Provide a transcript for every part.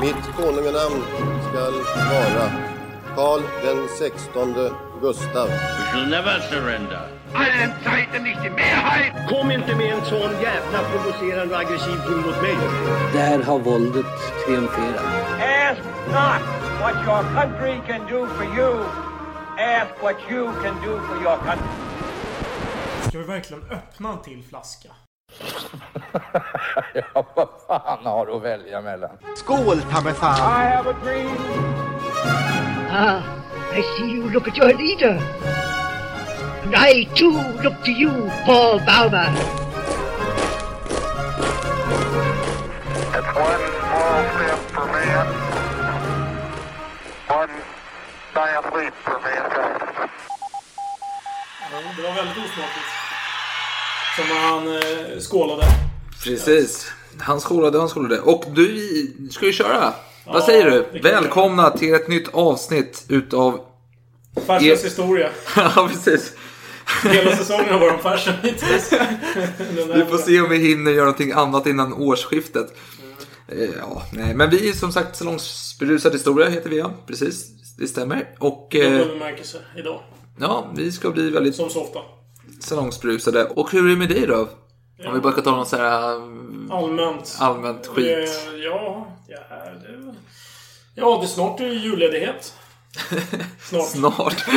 Mitt konunganamn skall vara Karl den sextonde Gustav. We shall never surrender. allen Zeiten nicht die Mehrheit! Kom inte med en sån jävla provocerande och aggressiv ton mot mig. Där har våldet triumferat. Ask not what your country can do for you. Ask what you can do for your country. Ska vi verkligen öppna en till flaska? ja, vad fan har du att välja mellan? Skål, ta mig fan! I have a dream. Ah, I see you look at your leader. And I too look to you, Paul Bauma. It's one small step for man, one giant leap for mankind. Ja, det var väldigt osmakligt. Som han eh, skålade. Precis. Han skålade, han skålade. Och du ska ju köra. Vad Ja, säger det du? Välkomna till ett nytt avsnitt utav... Farsans Er- historia. ja, precis. Hela säsongen har varit om fashion hittills. Vi får se om vi hinner göra någonting annat innan årsskiftet. Eh, Ja, nej, men vi är som sagt salongsberusad historia heter vi ja. Precis, det stämmer. Och eh, Dubbel bemärkelse idag. ja, vi ska bli väldigt Som så ofta. Salongsberusade. Och hur är det med dig då? Om vi bara ska ta någon sån här eh, Allmänt. allmänt skit. Eh, ja, ja, det. Ja, det snart är det julledighet. Snart. Snart.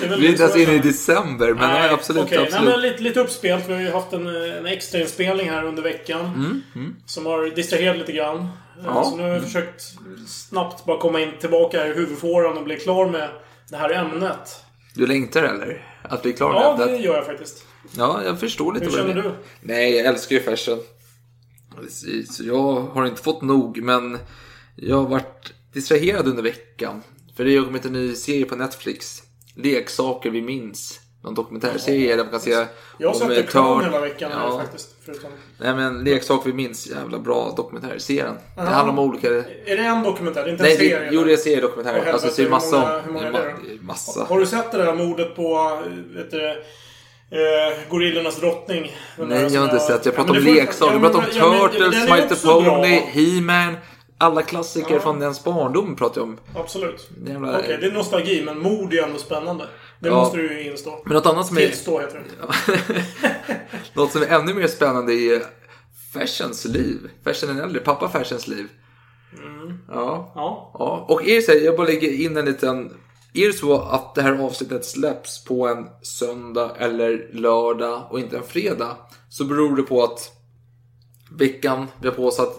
Det är vi är inte ens så- inne i december, men nej, absolut. okej. absolut. Nej, men lite, lite uppspelt. Vi har ju haft en, eh, en extra inspelning här under veckan. Som har distraherat lite grann. Eh, Mm, Ja. Så nu har jag försökt snabbt bara komma in tillbaka här i huvudfåran och bli klar med det här ämnet. Du längtar eller? Att bli klar Ja, med det gör jag faktiskt. Ja, jag förstår lite Hur känner du? Nej, jag älskar ju fashion. Jag har inte fått nog, men jag har varit distraherad under veckan. För det har kommit en ny serie på Netflix. Leksaker vi minns. Någon dokumentärserie där man kan se Jag har om, sett eh, Turn- hela veckan här Ja. faktiskt. Förutom... Nej men Leksaker vi minns, jävla bra dokumentärserien. Det Ja. handlar om olika... Är det en dokumentär? Det är inte Nej, en serie? det, jo det är seriedokumentär. Åh, Alltså det är massa hur många- om... hur många är det då? massa. Har du sett det där mordet på vet du, eh, Gorillornas drottning? Nej, jag har inte sett. Jag Ja, pratar men om leksaker, ja, jag pratar om ja, Turtles, också bra. Pony, He-Man. Alla klassiker från ens barndom pratar jag om. Absolut. Jävla- Okej, det är nostalgi, men mord är ändå spännande. Det Ja. måste du ju instå. Men något annat som är, Tillstå heter det. något som är ännu mer spännande är Fashions liv. Fashion en äldre, pappa Fashions liv. Ja. Ja. ja. Och är det så här, jag bara lägger in en liten... Är det så att det här avsnittet släpps på en söndag eller lördag och inte en fredag så beror det på att veckan vi har på oss att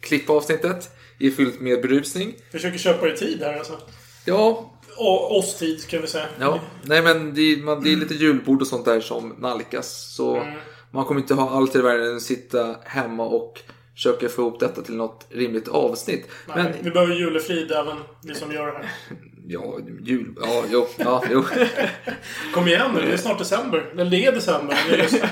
klippa avsnittet är fyllt med berusning. Försöker köpa dig tid här alltså. Ja, Och oss tid, kan vi säga. Ja, nej men det, är- man, det är lite julbord och sånt där som nalkas. Så Mm. man kommer inte ha allt i världen att sitta hemma och försöka få ihop detta till något rimligt avsnitt. Nej, Men Vi behöver julefrid även, vi som gör det här. ja, jul, ja, jo, ja, jo. Kom igen nu, det är snart december. Eller det är december. Just.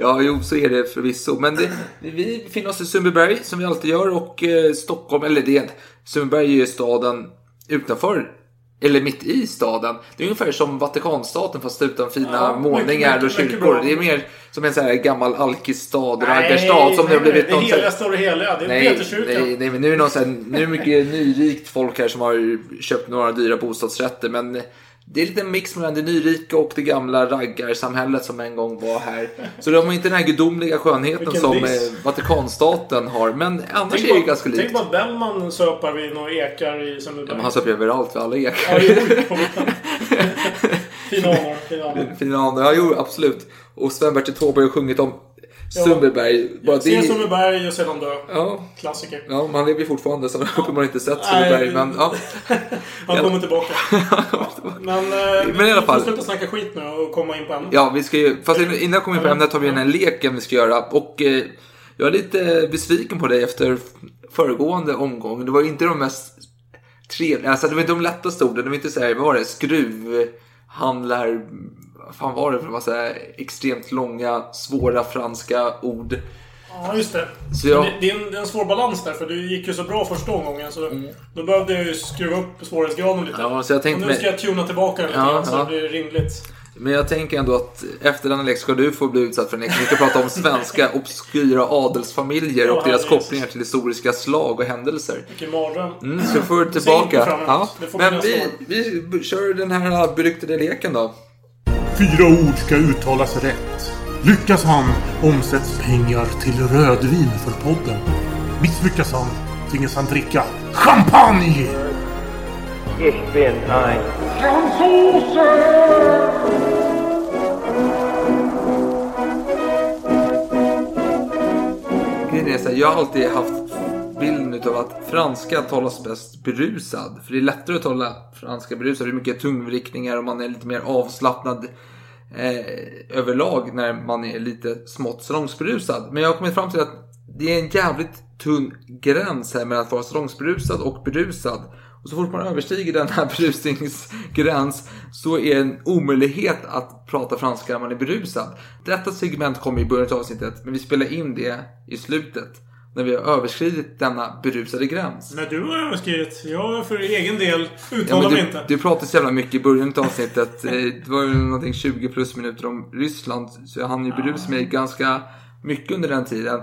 Ja, jo, så är det förvisso. Men det, vi befinner oss i Sundbyberg som vi alltid gör och eh, Stockholm, eller det, Sundbyberg är ju staden utanför eller mitt i staden. Det är ungefär som Vatikanstaten fast utan fina Ja, målningar och mycket, mycket kyrkor. bra. Det är mer som en sån här gammal alkisstad, raggarstad som det har blivit Det någon sån här- heligaste av det heliga. Det är Nej, nej, nej, men nu är det, någon sån här, nu är det mycket nyrikt folk här som har köpt några dyra bostadsrätter. Men det är lite en mix mellan det nyrika och det gamla raggarsamhället som en gång var här. Så de har inte den här gudomliga skönheten Vilken som diss. eh, Vatikanstaten har. Men annars Tänk är det bara- ganska Tänk likt. bara att Bellman söpar vid några ekar i Ja, Sundbyberg. men han söp ju överallt vid alla Ja, ekar. på. Fina anor. Fina anor. Ja, jo, absolut. Och Sven-Bertil Taube har ju sjungit om Sundbyberg. Bara Se det- Sundbyberg och sedan dö. Ja, Klassiker. ja, man lever ju fortfarande så man har uppenbarligen inte sett Sundbyberg. Men ja. Han kommer tillbaka. Men, eh, Men i alla vi fall. får sluta snacka skit nu och komma in på ämnet. Ja, vi ska ju, fast innan jag kommer in på ämnet har vi den här leken vi ska göra. Och eh, jag är lite besviken på dig efter föregående omgång. Det var ju inte de mest trevliga, alltså det var inte de lättaste orden. Det var inte så här, vad var det, skruvhandlar, vad fan var det för massa extremt långa, svåra franska ord. Ja, just det. Jag- det, det, är en, det är en svår balans där, för det gick ju så bra första omgången. Så Då behövde jag ju skruva upp svårighetsgraden lite. Mm. Ja, så jag tänkte och nu ska jag tuna tillbaka den lite Ja, grann så ja. det blir rimligt. Men jag tänker ändå att efter denna lek ska du få bli utsatt för en lek. Vi ska prata om svenska obskyra adelsfamiljer och deras kopplingar till historiska slag och händelser. Vilken mardröm. Mm, så får du tillbaka. Ja. Men vi, vi kör den här beryktade leken då. Fyra ord ska uttalas rätt. Lyckas han omsätts pengar till rödvin för podden. Misslyckas han tvingas han dricka champagne! Ich bin ein Grejen är jag har alltid haft bilden utav att franska talas bäst berusad. För det är lättare att tala franska berusad. Det är mycket tungvrickningar och man är lite mer avslappnad eh, överlag när man är lite smått salongsberusad. Men jag har kommit fram till att det är en jävligt tunn gräns här mellan att vara salongsberusad och berusad. Och så fort man överstiger den här berusningsgräns så är det en omöjlighet att prata franska när man är berusad. Detta segment kommer i början av avsnittet, men vi spelar in det i slutet. När vi har överskridit denna berusade gräns. När du har överskridit. Jag för egen del Ja, uttalar men mig du, inte. du pratade så jävla mycket i början av avsnittet. Eh, Det var ju någonting 20 plus minuter om Ryssland. Så jag hann ju berusa mig ganska mycket under den tiden.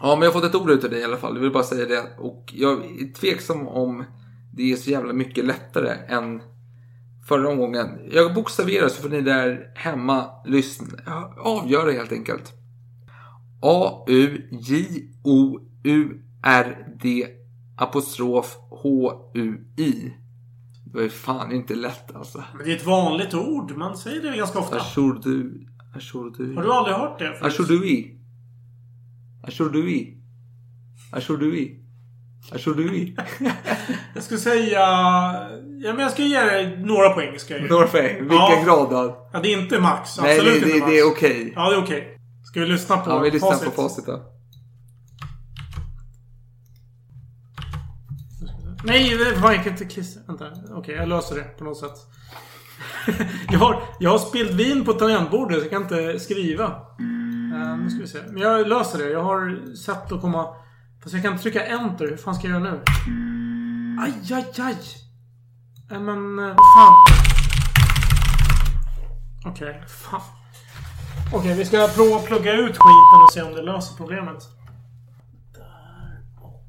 Ja, men jag har fått ett ord ut av dig i alla fall. Jag vill bara säga det. Och jag är tveksam om det är så jävla mycket lättare än förra omgången. Jag bokstaverar så får ni där hemma lyssna. Ja, Avgöra helt enkelt. A-U-J-O-U-R-D apostrof H-U-I. Det var ju fan inte lätt alltså. Men det är ett vanligt ord. Man säger det ganska ofta. Ajourdu. Ajourdu. Har du aldrig hört det? förut? Ajourdui. Ajourdui. Ajourdui. Ajourdui. Jag skulle säga... Ja, men jag ska ge dig några poäng. Ska jag ge. Några poäng. Vilken Ja. grad då? Ja, det är inte max. Nej, Absolut det, inte det, max. det är okej. Ja, det är okej. Ska vi lyssna på Ja, vi lyssnar facit? på facit då. Nej, det var inte klistra. Vänta. Okej, jag löser det på något sätt. jag, har, jag har spillt vin på tangentbordet så jag kan inte skriva. Eh, nu ska vi se. Men jag löser det. Jag har sett att komma... Fast jag kan inte trycka enter. Hur fan ska jag göra nu? Aj, aj, aj! Nej men, eh, vad fan. Okej, fan. Okej, vi ska prova att plugga ut skiten och se om det löser problemet. Där och...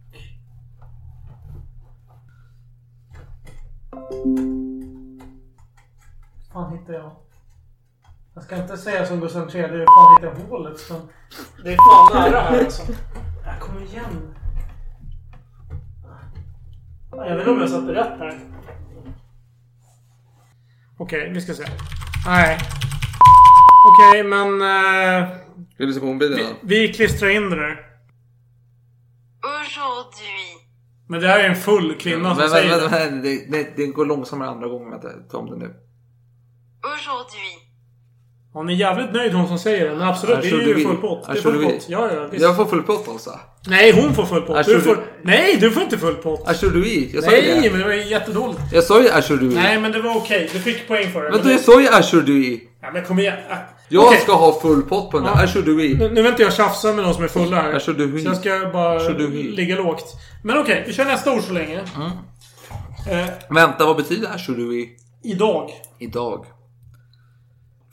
fan hittar jag? Jag ska inte säga som Gustav III, hur fan hittar jag hålet? Så det är fan nära här alltså. Jag kommer igen. Jag vet inte om jag satte rätt här. Okej, vi ska se. Nej. Okej, men... Eh, Vill du se på mobilen då? vi klistrar in det där. Men det här är en full kvinna som Men, säger men, det. men, det, det, det går långsammare andra gången. Vänta, ta om det nu. Aujourd'hui. Hon är jävligt nöjd hon som säger det. Men absolut, det är ju full pott. Det är full pott. Ja, ja, visst. Jag får full pott alltså? Nej, hon får full pott. Du får... Nej, du får inte full pott. Jag sa Nej, det. men det var jättedåligt. Jag sa ju Ajourdui. Nej, men det var okej. Du fick poäng för det. Men Men du det... sa ju Ajourdui. Ja, men kom igen. Jag okej. ska ha full pott på den där. Ja. Nu, nu vill inte jag tjafsa med någon som är fulla här. Ajourdui. Så jag ska bara ligga lågt. Men okej, vi kör nästa ord så länge. Mm. Eh, Vänta, vad betyder Ajourdui? idag. Idag.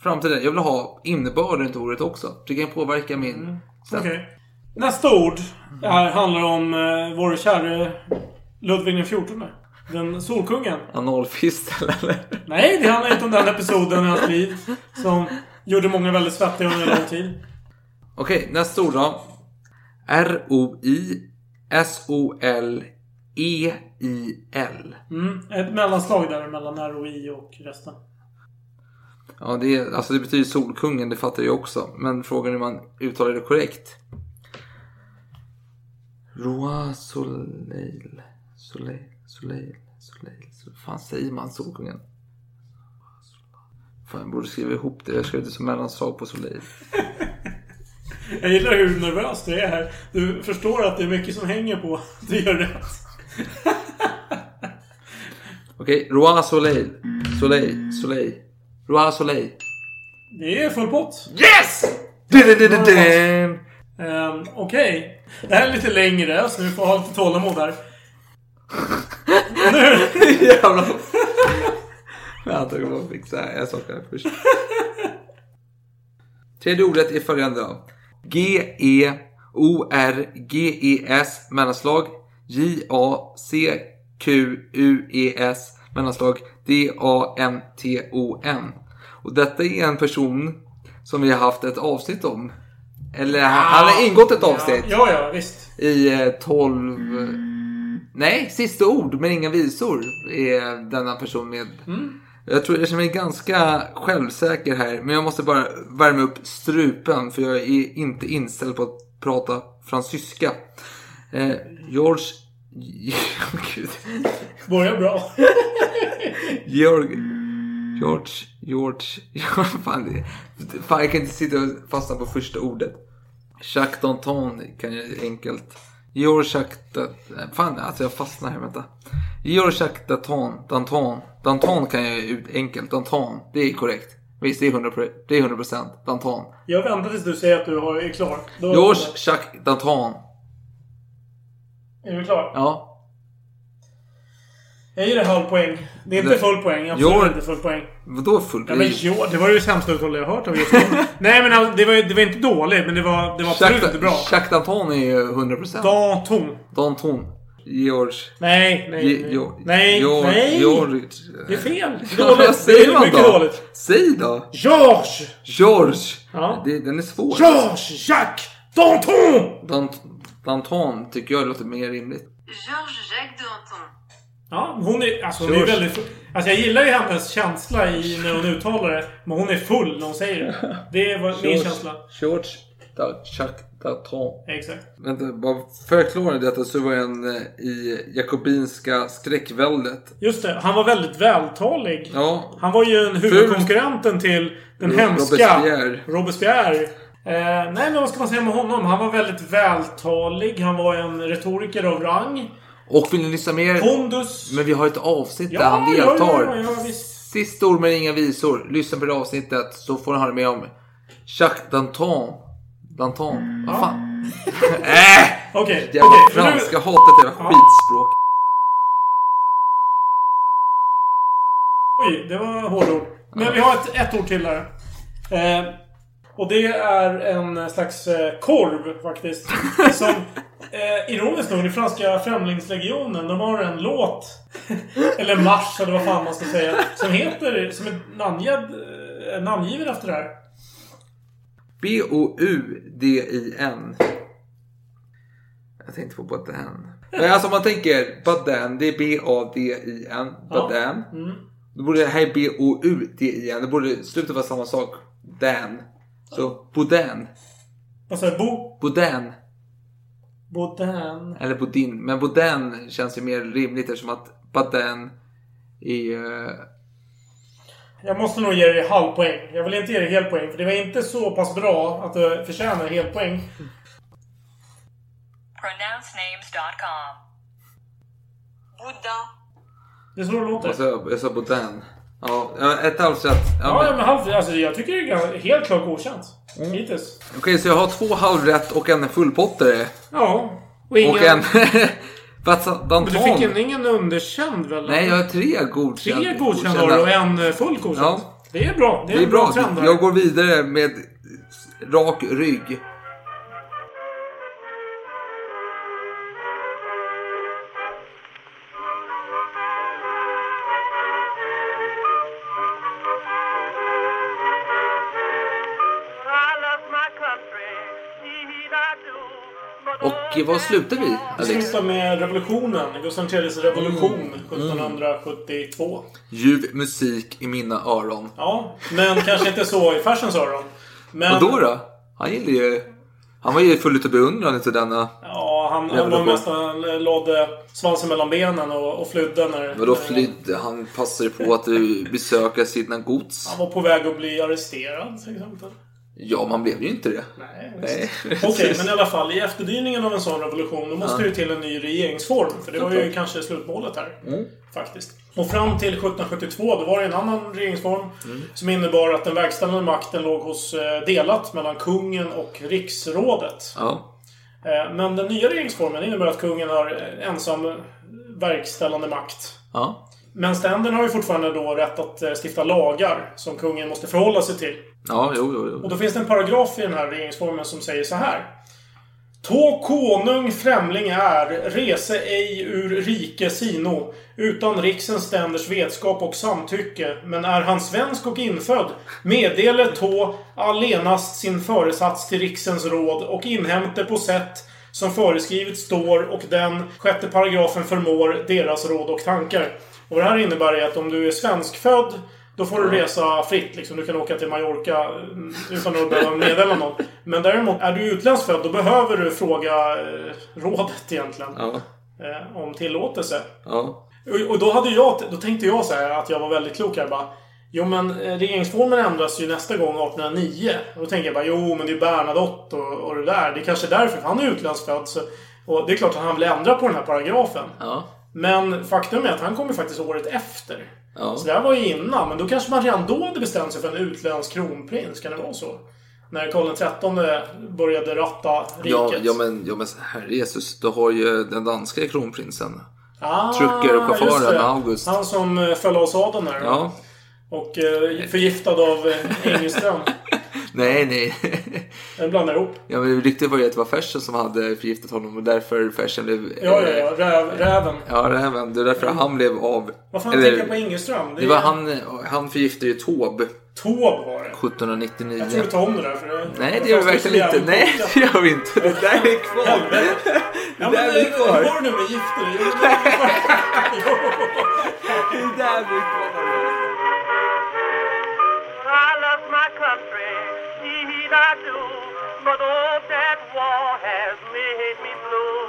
Framtiden. Jag vill ha innebörden till ordet också. Det kan påverka min... Mm. Okej. Nästa ord här handlar om eh, vår käre Ludvig XIV. Den solkungen. Analfistel eller? Nej, det handlar inte om den episoden i hans liv. Som gjorde många väldigt svettiga under lång tid. Okej, nästa ord då. R-O-I S-O-L-E-I-L. Mm, ett mellanslag där mellan R och resten. Ja, det, är, alltså det betyder Solkungen, det fattar jag också. Men frågan är hur man uttalar det korrekt. Roi Soleil. Soleil. Soleil. Soleil. Vad fan säger man Solkungen? Fan, jag borde skriva ihop det. Jag skrev det som mellanslag på Soleil. Jag gillar hur nervös du är här. Du förstår att det är mycket som hänger på att du gör rätt. Okej, Roi Soleil. Soleil. Soleil. Roi Soleil. Det är full pott. Yes! Um, Okej. Det här är lite längre, så vi får ha lite tålamod här. Jävlar. Vänta, jag måste fixa sak här först. Tredje ordet är följande då. G-E-O-R-G-E-S mellanslag J-A-C-Q-U-E-S mellanslag D-A-N-T-O-N. Och detta är en person som vi har haft ett avsnitt om. Eller han, han har ingått ett avsnitt. Ja, ja, visst. I eh, 12... Nej, sista ord men inga visor är denna person med. Mm. Jag tror jag känner mig ganska självsäker här. Men jag måste bara värma upp strupen för jag är inte inställd på att prata fransyska. Eh, George... Gud. Börjar bra. Georg... George... George... fan, fan, jag kan inte sitta och fastna på första ordet. Jacques Danton kan jag enkelt. Georg Jacques... Fan, alltså jag fastnar här, vänta. Georg Jacques Danton. Danton. Danton kan jag ut enkelt. Danton. Det är korrekt. Visst, det är 100%. Det är 100% Danton. Jag väntar tills du säger att du har- är klar. Jacques Danton. Är du klar? Ja. Jag ger dig halv poäng. Det är inte Det- full poäng. Absolut George- inte full poäng. Vadå full Ja, men jo, det var ju det sämsta uttal jag har hört av just. Nej men alltså, det var, det var inte dåligt, men det var, det var absolut inte bra. Jacques Danton är ju 100%. Danton. Danton. George. Nej, nej, nej. Jo- Nej, Jo- nej. George. Det är fel. Ja, Dåligt. vad säger Det är mycket då? dåligt. Säg då. George! George. Ja. Det, den är svår. George Jacques Danton! Dant, Danton tycker jag låter mer rimligt. Georges Jacques Danton. Ja, hon är, alltså, hon är väldigt... Alltså jag gillar ju hennes känsla i när hon uttalar det. Men hon är full när hon säger det. Det var min känsla. George da, Jacques. Exakt. Vänta, bara förklara detta så var en eh, i jakobinska skräckväldet. Just det, han var väldigt vältalig. Ja. Han var ju en huvudkonkurrenten till den hemska Robespierre. Robespierre. Eh, nej, men vad ska man säga med honom? Han var väldigt vältalig. Han var en retoriker av rang. Och vill ni lyssna mer? Pondus. Men vi har ett avsnitt Ja, där han ja, deltar. ja, ja, visst. Sista ord men inga visor. Lyssna på det avsnittet så får ni höra mer om Jacques Danton. Danton? Vad fan? äh! Okej, Jävla okej, men nu- franska hatet jävla skitspråk. Oj, det var hårdord. Men vi har ett, ett ord till här. Eh, och det är en slags eh, korv faktiskt. Som eh, ironiskt nog, i franska Främlingslegionen, de har en låt. eller marsch, eller vad fan man ska säga. Som heter, som är namngiven, eh, namngiven efter det här. B-O-U-D-I-N. Jag tänkte på Baden. Men alltså om man tänker Baden, det är B-A-D-I-N. Baden. Mm. Då borde det här är B-O-U-D-I-N. Det borde slutet vara samma sak. Dan. Så Boden. Vad sa jag? Bo... Boden. Boden. Eller Bodin. Men Boden känns ju mer rimligt eftersom att Baden är... eh, Jag måste nog ge dig halv poäng. Jag vill inte ge dig hel poäng, för det var inte så pass bra att du förtjänar hel poäng. Pronouncenames.com. Boudin. Det är så det låter. Jag sa, jag sa Boden. Ja, ett halvt. Ja, men- halv, alltså, jag tycker det är helt klart godkänt. Mm. Hittills. Okej, så jag har två halvrätt och en fullpottare. Ja. Och, ingen, Och en... Men du fick en, ingen underkänd väl? Nej, jag har tre godkända. Tre godkända har du och en eh, full godkänd. Ja. Det är bra. Det är, Det är bra, bra. trend här. Jag går vidare med rak rygg. Eh, var slutar vi, Vi Alex? slutar med revolutionen. Gustav IIIs revolution 1772. Ljuv musik i mina öron. Ja, men kanske inte så i farsens öron. Men, Och då då? Han gillar ju... Han var ju full utav beundran till denna... Ja, han, han var mest han lade svansen mellan benen och, och flydde när... Vadå flydde? Han passade på att besöka sina gods. Han var på väg att bli arresterad till exempel. Ja, man blev ju inte det. Nej, Nej. Okej, men i alla fall. I efterdyningen av en sån revolution då måste Ja. det ju till en ny regeringsform. För det var ju kanske slutmålet här. Mm. Faktiskt. Och fram till 1772 då var det en annan regeringsform. Mm. Som innebar att den verkställande makten låg hos eh, delat mellan kungen och riksrådet. Ja. Eh, Men den nya regeringsformen innebär att kungen har eh, ensam verkställande makt. Ja. Men ständerna har ju fortfarande då rätt att eh, stifta lagar som kungen måste förhålla sig till. Ja, jo, jo, jo. Och då finns det en paragraf i den här regeringsformen som säger så här. Tå konung främling är, rese ej ur rike sino, utan riksens ständers vetskap och samtycke, men är han svensk och infödd, meddele tå allenast sin föresats till riksens råd och inhämte på sätt som föreskrivet står och den sjätte paragrafen förmår deras råd och tankar. Och vad det här innebär är att om du är svenskfödd då får du resa fritt. Liksom. Du kan åka till Mallorca mm, utan att behöva meddela någon. Men däremot, är du utländskt född, då behöver du fråga eh, rådet egentligen. Ja. Eh, om tillåtelse. Ja. Och, då, hade jag, då tänkte jag så här att jag var väldigt klok här bara. Jo men eh, regeringsformen ändras ju nästa gång 1809. Och då tänker jag bara, jo men det är Bernadotte och, och det där. Det är kanske därför, för han är utländsk född. Så, och det är klart att han vill ändra på den här paragrafen. Ja. Men faktum är att han kommer faktiskt året efter. Ja. Så det här var ju innan, men då kanske man redan då hade bestämt sig för en utländsk kronprins. Kan det vara så? När Karl XIII började ratta riket. Ja, ja, men, ja, men herre Jesus, du har ju den danska kronprinsen. ah, chauffören. August. Han som eh, föll av sadeln där. Ja. Och eh, förgiftad av eh, Engelström. Nej, nej. Jag blandar ihop. Ja, men ryktet var ju att det var Fersen som hade förgiftat honom och därför Fersen blev... Ja, ja, ja. Räv, räven. Ja, räven. Det är därför han blev av... Vad fan tänker jag på Engelström? Det var han, han förgiftade ju Taube. Taube var det. 1799. Jag tror vi tar om det där. För det Nej, det gör vi verkligen inte. Nej, det gör vi inte. Det där är kvar. Det Ja, men där hur kvar. var det nu med gifter? Det där blir kvar. I love my country, I do. But oh, that war has made me blue.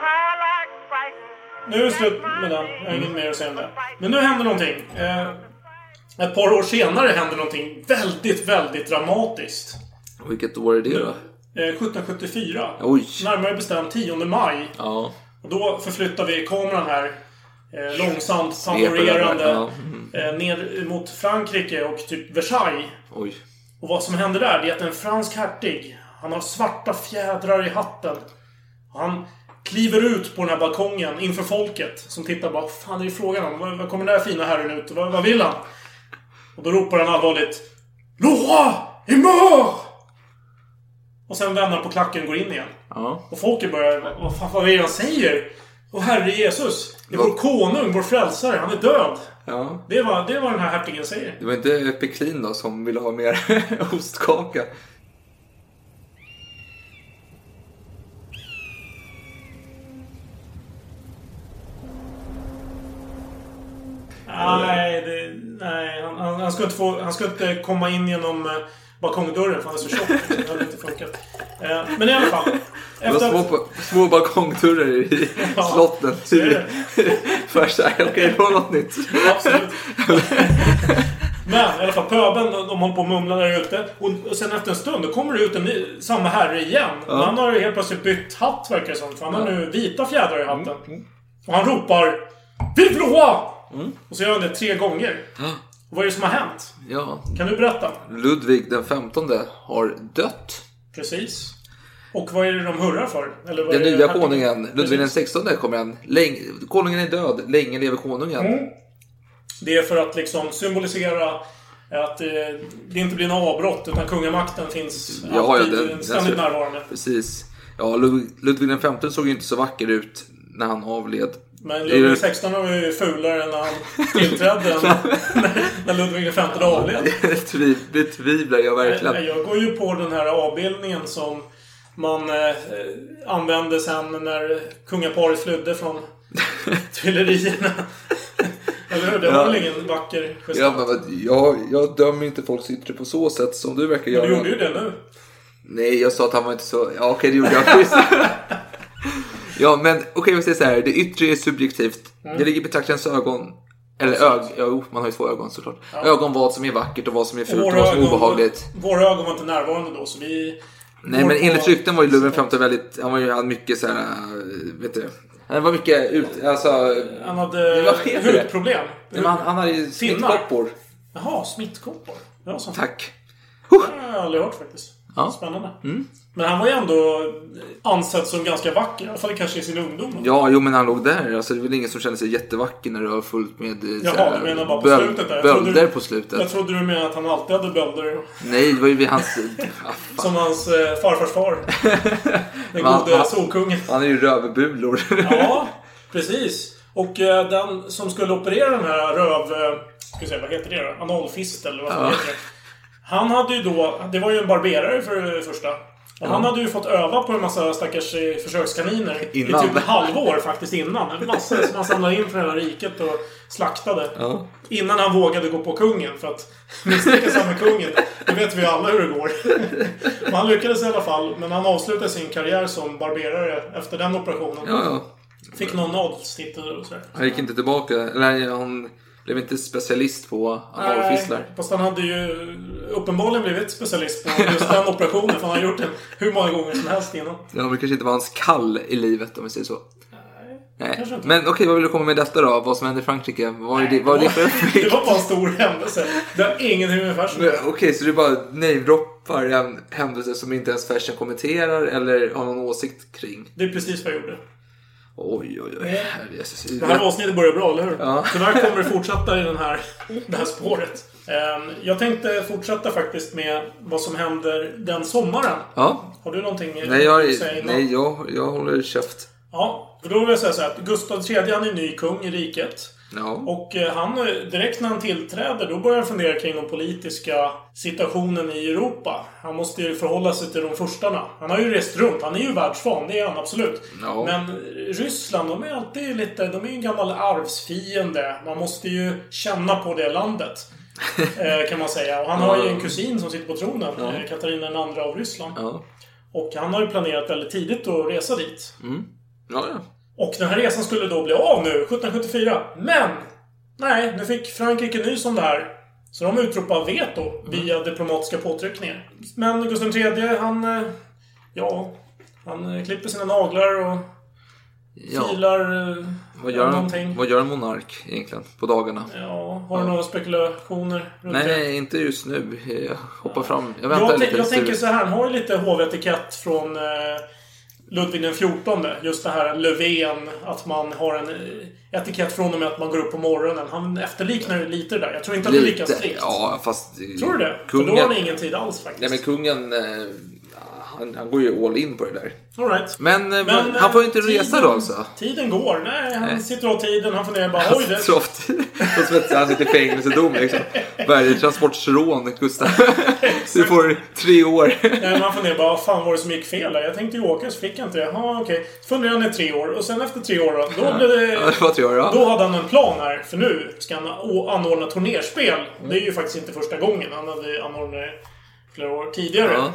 I like fighting. Nu är det slut med den. Jag har inget mer att säga om det. Men nu händer någonting. Eh, ett par år senare händer någonting väldigt, väldigt dramatiskt. Vilket år är det då? Eh, 1774. Oj. Närmare bestämt 10 maj. Ja. Och då förflyttar vi kameran här. Eh, långsamt över, ja. Eh, ner mot Frankrike och typ Versailles. Oj. Och vad som händer där, det är att en fransk hertig, han har svarta fjädrar i hatten. Och Han kliver ut på den här balkongen inför folket som tittar bara, fan är det frågan om? Vad, vad kommer den där fina herren ut? Vad, vad vill han? Och då ropar han allvarligt Le roi est mort! Och sen vänder han på klacken och går in igen. Ja. Och folket börjar, vad fan vad är det han säger? Åh herre Jesus! Det är vår konung, vår frälsare, han är död! Ja. Det var, det var den här hertigen säger. Det var inte Peklin då som ville ha mer ostkaka? Nej, det, nej han, han, han, ska inte få, han ska inte komma in genom eh, balkongdörren för han är så tjock. Det hade inte funkat. Eh, men i alla fall. Det var Efter små, små balkongdörrar i Ja, slotten. så är det. Versailles. Okej, det var något nytt. absolut. Men i alla fall, pöbeln, de, de håller på och mumlar där ute. Och, sen efter en stund, då kommer det ut en ny, samma herre igen. Ja. Han har helt plötsligt bytt hatt verkar det som. För han har. Mm, nu vita fjädrar i hatten. Och han ropar Vive le roi! Och så gör han det tre gånger. Vad är det som har hänt? Ja. Kan du berätta? Ludvig den 15 har dött. Precis. Och vad är det de hurrar för? Eller vad Den nya konungen, Ludvig den. 16 kommer han. Konungen är död, länge lever konungen. Mm. Det är för att liksom symbolisera att eh, det inte blir något avbrott utan kungamakten finns Ja, ja, alltid den- den- ständigt närvarande. Precis. Ja, Ludvig, den 15 såg ju inte så vacker ut när han avled. Men Ludvig XVI var ju fulare när han tillträdde än när, när Ludvig XV avled. Det tviv- det tvivlar jag verkligen. Jag går ju på den här avbildningen som man eh, använde sen när kungaparet flydde från fyllerierna. Eller hur? Det var Ja. väl ingen vacker gestalt? Ja, men, jag, jag dömer inte folks yttre på så sätt som du verkar Men göra. du gjorde ju det nu. Nej, jag sa att han var inte så... Ja, okej, det gjorde jag. Ja, men okej, vi säger så här. Det yttre är subjektivt. Mm. Det ligger i betraktarens ögon. Eller ög... Ja, man har ju två ögon såklart. Ja. Ögon vad som är vackert och vad som är Och fult och våra vad som är ögon, obehagligt. våra ögon var inte närvarande då, så vi... Nej, men enligt rykten var ju XV väldigt... Han var ju, hade mycket så här... Vet du? Han var mycket ut... Alltså... Han hade hudproblem. Nej, han, han hade ju smittkoppor. Jaha, smittkoppor. Ja. Tack. Det har jag aldrig hört faktiskt. Ja. Spännande. Mm. Men han var ju ändå ansedd som ganska vacker. I alla fall kanske i sin ungdom. Ja, jo men han låg där. Alltså, det är väl ingen som känner sig jättevacker när du har fullt med eh, Jaha, här du menar bara på slutet där? Bölder på slutet. Jag trodde du menade att han alltid hade bölder. Nej, det var ju vid hans... Ah, Som hans eh, farfars far. Den gode solkungen. Han är ju röverbulor. Ja, precis. Och eh, den som skulle operera den här röv... Eh, ska se, vad heter det då? Analfist eller vad ja. heter det? Han hade ju då... Det var ju en barberare för det första. Och han Ja. hade ju fått öva på en massa stackars eh, försökskaniner. Innan. I typ ett halvår faktiskt innan. En massa som han samlade in från hela riket och slaktade. Ja. Innan han vågade gå på kungen. För att misslyckas han med kungen, då vet vi alla hur det går. Men han lyckades i alla fall. Men han avslutade sin karriär som barberare efter den operationen. Ja, ja. Fick någon adelstitel och sådär. Han gick inte tillbaka. Eller han blev inte specialist på analfistlar. Nej, Fast han hade ju uppenbarligen blivit specialist på just den operationen. För han har gjort den hur många gånger som helst innan. Det kanske inte var hans kall i livet om vi säger så. Nej. Men okej, vad vill du komma med detta då? Vad som hände i Frankrike? Vad är det, vad är det för Det var bara en stor händelse. Det har fashion Men, Okej, så du bara namedroppar en händelse som inte ens fashion kommenterar eller har någon åsikt kring? Det är precis vad jag gjorde. Oj, oj, oj. Herre Jesus. Det här avsnittet börjar bra, eller hur? Ja. Tyvärr kommer det fortsätta i den här, det här spåret. Ehm, Jag tänkte fortsätta faktiskt med vad som händer den sommaren. Ja. Har du någonting Nej, jag, att säga innan? nej jag, jag håller käft. Ja, för då vill jag säga så här att Gustav III han är ny kung i riket. Ja. Och eh, han, eh, direkt när han tillträder, då börjar han fundera kring den politiska situationen i Europa. Han måste ju förhålla sig till de furstarna. Han har ju rest runt. Han är ju världsvan, det är han absolut. Ja. Men Ryssland, de är alltid lite... De är ju en gammal arvsfiende. Man måste ju känna på det landet. eh, kan man säga. Och han har ju en kusin som sitter på tronen. Eh, Katarina andra av Ryssland. Och han har ju planerat väldigt tidigt att resa dit. Mm. Ja, ja. Och den här resan skulle då bli av nu, 1774. Men! Nej, nu fick Frankrike nys om det här. Så de utropar veto via diplomatiska påtryckningar. Men Gustav III, han... eh, Ja... Han eh, klipper sina naglar och Ja. filar eh, Vad gör, någonting. vad gör en monark egentligen på dagarna? Ja, har du några spekulationer runt det? Nej, inte just nu. Jag hoppar fram. Jag väntar Jag, lite. jag tänker så här, han har ju lite hovetikett från Ludvig den XIV. Just det här Löfven, att man har en eh, etikett från och med att man går upp på morgonen. Han efterliknar ju lite det där. Jag tror inte att det är lika strikt. Ja, fast... Tror du det? Kungen, För då har han ingen tid alls faktiskt. Nej, men kungen... Han, han går ju all in på det där. All right. Men, eh, Men, han får ju inte eh, resa tiden- då alltså? Tiden går. Nej, han Nej. sitter av tiden. Han funderar bara, oj det... Och så han sitter i fängelsedom liksom. Värdetransportsrån, Gustav. Du får tre år. Nej, men han funderar bara, vad fan var det som gick fel där? Jag tänkte ju åka, så fick jag inte det. Ja, okej. Så funderade han i tre år. Och sen efter tre år då, då blev det... Ja, det tre år, ja. Då hade han en plan här. För nu ska han anordna turnerspel. Det är ju faktiskt inte första gången. Han hade anordnat flera år tidigare. Ja.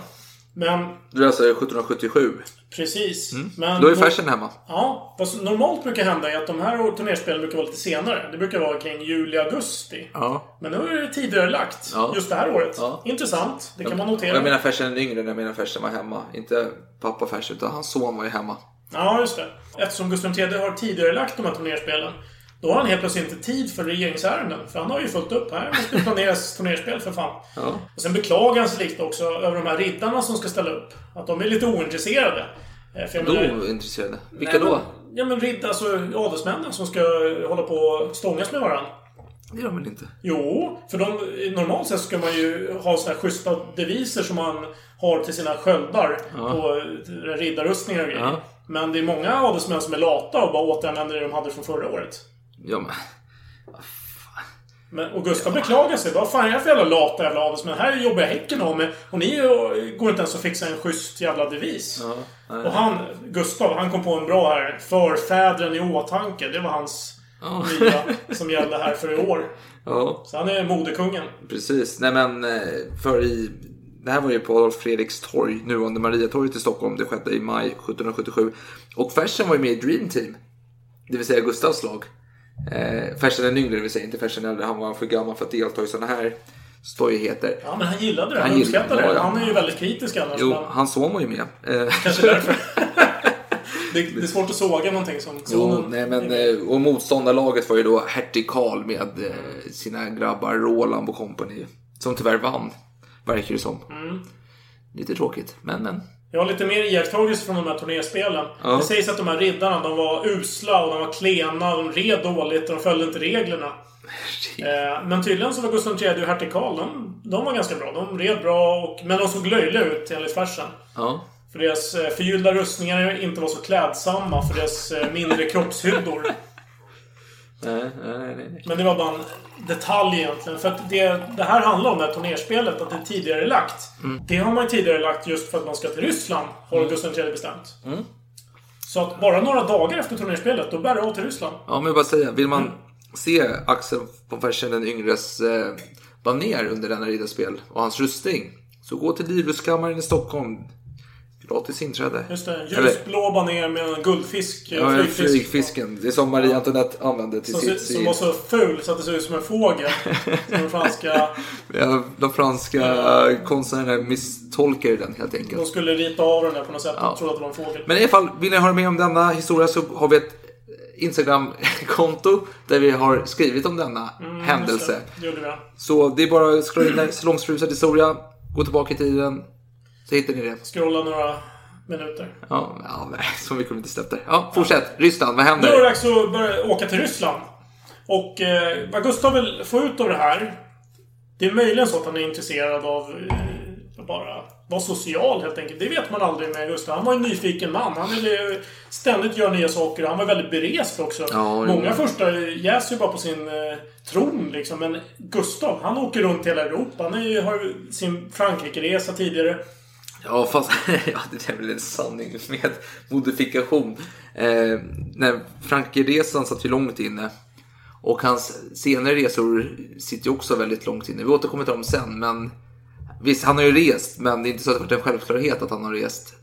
Men Du är alltså 1777. precis. Mm. Men Då är fashion hemma. Ja, vad normalt brukar hända är att de här turnerspelen brukar vara lite senare. Det brukar vara kring juli-augusti. Ja. Men nu är det tidigare lagt. Ja. Just det här året. Ja. Intressant. Det kan man Och notera. Jag menar fashion är yngre när jag menar fashion var hemma. Inte pappa fashion, utan hans son var ju hemma. Ja, just det. Eftersom Gustav III har tidigare lagt de här turnerspelen. Då har han helt plötsligt inte tid för regeringsärenden. För han har ju fullt upp. Här måste planeras turnerspel för fan. Ja. Och sen beklagar han sig lite också över de här riddarna som ska ställa upp. Att de är lite ointresserade. Eh, För jag Då menar- intresserade. Vilka Nej, då? Men, ja men riddare, alltså adelsmännen som ska hålla på och stångas med varandra. Det gör de väl inte? Jo, för de, normalt sett ska man ju ha såna här schyssta deviser som man har till sina sköldar Ja. på riddarrustningar och grejer. Ja. Men det är många adelsmän som är lata och bara återanvänder det de hade från förra året. Ja, men... Men, och Gustav beklagar sig. Vad fan är det för jävla lata jävla adelsmän? Här jobbar jag häcken av mig. Och ni går inte ens att fixa en schysst jävla devis. Ja, nej. och han, Gustav, han kom på en bra här. Förfädren i åtanke. Det var hans Ja. nya som gällde här för i år. Ja, Så han är modekungen. precis. Nej men, eh, för i... Det här var ju på Adolf Fredriks torg, nuvarande Mariatorget i Stockholm. Det skedde i maj 1777. Och Fersen var ju med i Dream Team. Det vill säga Gustavs lag. Eh, Fersen är yngre, det vill säga inte Fersen äldre. Han var för gammal för att delta i sådana här stojigheter. Ja, men han gillade det. Han Han, gillade- det. ja. Han är ju väldigt kritisk annars. Jo, men son var ju med. Eh, Kanske därför. det, det är svårt att såga någonting som Jo, sonen. nej, men, eh, och motståndarlaget var ju då Hertig Karl med eh, sina grabbar Roland och company. Som tyvärr vann, verkar det som. Mm. Lite tråkigt, men men. Jag har lite mer iakttagelser från de här turnéspelen. Ja. Det sägs att de här riddarna, de var usla och de var klena. De red dåligt och de följde inte reglerna. Eh, men tydligen så var Gustav III och hertig Karl, de, de var ganska bra. De red bra, och, men de såg löjliga ut enligt versen. Ja. För deras eh, förgyllda rustningar inte var så klädsamma för deras eh, mindre kroppshyddor. Nej, nej, nej, nej. Men det var bara en detalj egentligen. För att det, det här handlar om det här turnerspelet, att det är tidigare lagt. Mm. Det har man ju tidigare lagt just för att man ska till Ryssland, har Gustav III bestämt. Mm. Så att bara några dagar efter turnerspelet, då bär det av till Ryssland. Ja, men jag bara säga, vill man se Axel von Fersen den yngres eh, baner under denna riddarspel och hans rustning, så gå till Livrustkammaren i Stockholm. Gratis inträde. Just det. Ljusblå baner med en guldfisk. eh, Ja, flygfisk. flygfisken. Det är som Marie Antoinette använde till Som, sitt som var så ful så att det såg ut som en fågel. som den franska... Ja, de franska konstnärerna misstolkade den helt enkelt. De skulle rita av den där på något sätt. Ja. De trodde att det var en fågel. Men i alla fall, vill ni höra mer om denna historia så har vi ett Instagram-konto där vi har skrivit om denna Mm, händelse. det. Det gjorde vi. Så det är bara att scrolla in där, salongsberusad historia, gå tillbaka i tiden, så hittar ni det. Scrolla några minuter. Ja, ja nej, så mycket vi inte släppt där. Ja, fortsätt. Ryssland, vad Nu är det händer? dags att börja åka till Ryssland. Och eh, vad Gustav vill få ut av det här. Det är möjligen så att han är intresserad av eh, bara vara social helt enkelt. Det vet man aldrig med Gustav. Han var en nyfiken man. Han ville ständigt göra nya saker. Han var väldigt berest också. Ja, Många första jäser ju bara på sin eh, tron liksom. Men Gustav, han åker runt hela Europa. Han är, har ju sin Frankrike-resa tidigare. Ja, fast ja, det är väl en sanning med modifikation. Eh, när Frankrike-resan satt ju långt inne. Och hans senare resor sitter ju också väldigt långt inne. Vi återkommer till dem sen, men visst, han har ju rest, men det är inte så att det varit en självklarhet att han har rest.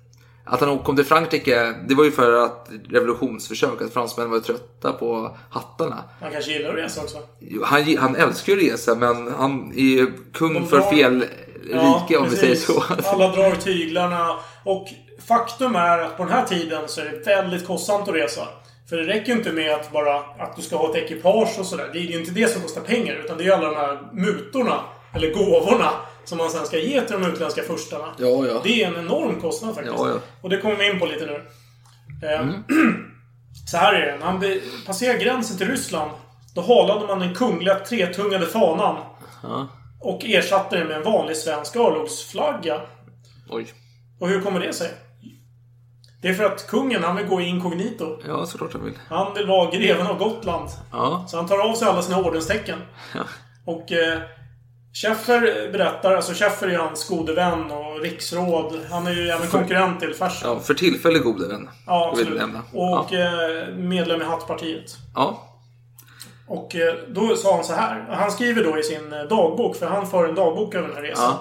Att han kom till Frankrike, det var ju för att revolutionsförsök, att fransmännen var trötta på hattarna. Han kanske gillar att resa också. Han, han älskar ju att resa, men han är ju kung De för drar- fel rike om vi säger så. Alla drar tyglarna. Och faktum är att på den här tiden så är det väldigt kostsamt att resa. För det räcker ju inte med att bara att du ska ha ett ekipage och sådär. Det är ju inte det som kostar pengar. Utan det är ju alla de här mutorna. Eller gåvorna. Som man sen ska ge till de utländska furstarna. Ja, ja. Det är en enorm kostnad faktiskt. Ja, ja. Och det kommer vi in på lite nu. Eh, Mm. Så här är det. När han passerar gränsen till Ryssland. Då halade man den kungliga tretungade fanan. Och ersatte den med en vanlig svensk örlogsflagga. Oj. Och hur kommer det sig? Det är för att kungen, han vill gå inkognito. Ja, såklart han vill. Han vill vara greven av Gotland. Ja. Så han tar av sig alla sina ordenstecken. Ja. Och eh, Schäffer berättar, alltså Schäffer är hans gode vän och riksråd. Han är ju även konkurrent till Fersen. Ja, för tillfället gode vän. Ja, absolut. Och eh, medlem i Hattpartiet. Ja. Och eh, då sa han så här. Han skriver då i sin eh, dagbok, för han för en dagbok över den här resan.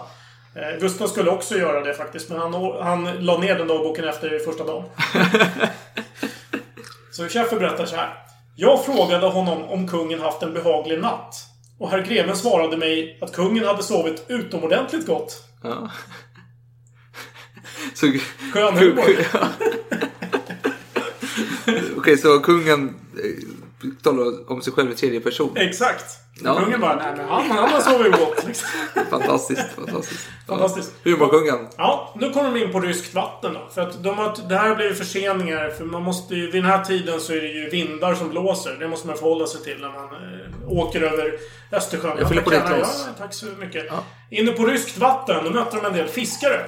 Eh, Gustav skulle också göra det faktiskt, men han, han la ner den dagboken efter första dagen. så Schäffer berättar så här. Jag frågade honom om kungen haft en behaglig natt. Och herr greven svarade mig att kungen hade sovit utomordentligt gott. ja. Så, Skön humor. Okej, så kungen eh, talar om sig själv i tredje person. Exakt. Ja. Kungen bara, nej men han, han har sovit gott. Liksom. Fantastiskt, fantastiskt. Fantastiskt. Humorkungen. Ja, nu kommer de in på ryskt vatten då. För att de har, det här blir ju förseningar. För man måste ju, vid den här tiden så är det ju vindar som blåser. Det måste man förhålla sig till när man eh, åker över Östersjön. Jag fyller på ditt glas. Ja, tack så mycket. Inne på ryskt vatten, då mötte de en del fiskare.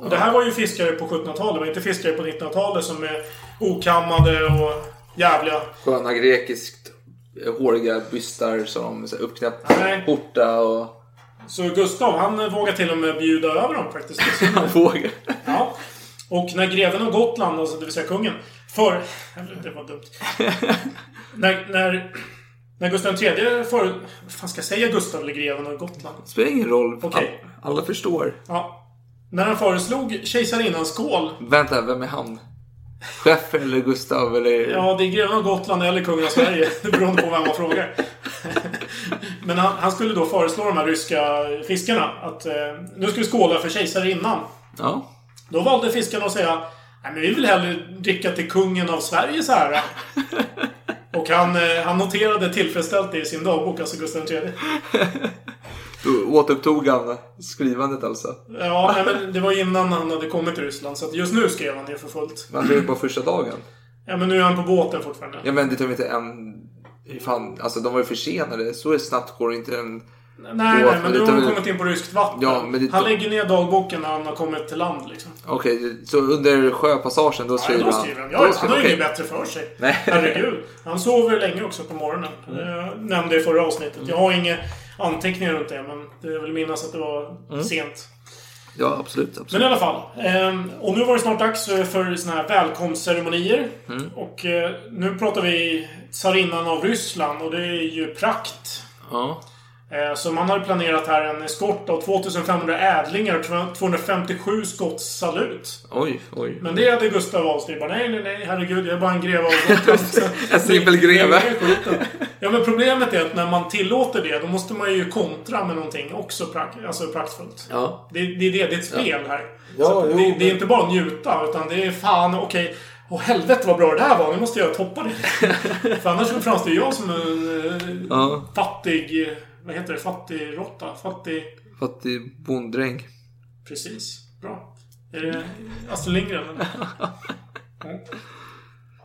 Och det här var ju fiskare på 1700-talet, det var inte fiskare på 1900-talet som är okammade och jävliga. Sköna grekiskt eh, håriga bystar som så här uppknäppt Nej. skjorta och... Så Gustav, han vågar till och med bjuda över dem faktiskt. Han vågar. Ja. Och när greven av Gotland, alltså det vill säga kungen, för... Det var dumt. när, när, när Gustav III för... Vad fan ska jag säga Gustav eller greven av Gotland? Det spelar ingen roll. Okej. Alla förstår. Ja. När han föreslog kejsarinnans skål. Vänta, vem är han? Schäfer eller Gustav eller... Ja, det är greven av Gotland eller kungen av Sverige. Beroende på vem man frågar. Men han, han skulle då föreslå de här ryska fiskarna att eh, nu ska vi skåla för kejsarinnan. Ja. Då valde fiskarna att säga Nej, men vi vill hellre dricka till kungen av Sveriges ära. Och han, eh, han noterade tillfredsställt det i sin dagbok, alltså Gustav III. Då återupptog han skrivandet alltså. Ja, nej, men det var innan han hade kommit till Ryssland. Så att just nu skrev han det för fullt. Man skrev på första dagen. Ja, men nu är han på båten fortfarande. Ja men det tar inte en... Fan, alltså de var ju försenade. Så snabbt går det inte en... Nej, nej, men det nu har han kommit in på ryskt vatten. Ja, men det- Han lägger ner dagboken när han har kommit till land liksom. Okej, så under sjöpassagen då Ja, skriver då han? skriver han. Då Ja, han skriver- har ju okej. inget bättre för sig. Nej. Herregud. Han sover länge också på morgonen. Jag nämnde i förra avsnittet. Jag har inga anteckningar runt det, men det vill minnas att det var Mm. sent. Ja, absolut. absolut. Men i alla fall. ehm, Och nu var det snart dags eh, för såna här välkomstceremonier. Mm. Och eh, nu pratar vi tsarinnan av Ryssland och det är ju prakt. Ja. Eh, Så man har planerat här en eskort av 2500 ädlingar och 257 skottssalut. Oj, oj. Men det hade Gustav bara, nej, nej, nej, herregud, jag är bara en greve av. En simpel greve. Ja, men problemet är att när man tillåter det, då måste man ju kontra med någonting också prakt, alltså praktfullt. Ja. Det, det är det, det är ett spel här. Ja, Så att jo, det, det är inte bara att njuta, utan det är fan, okej. Åh helvete vad bra det här var, nu måste jag toppa det. För annars framstår jag som en eh, Ja. fattig... Vad heter det? Fattig råtta? Fattig... Fattig bonddräng. Precis. Bra. Är det Astrid Lindgren? Ja.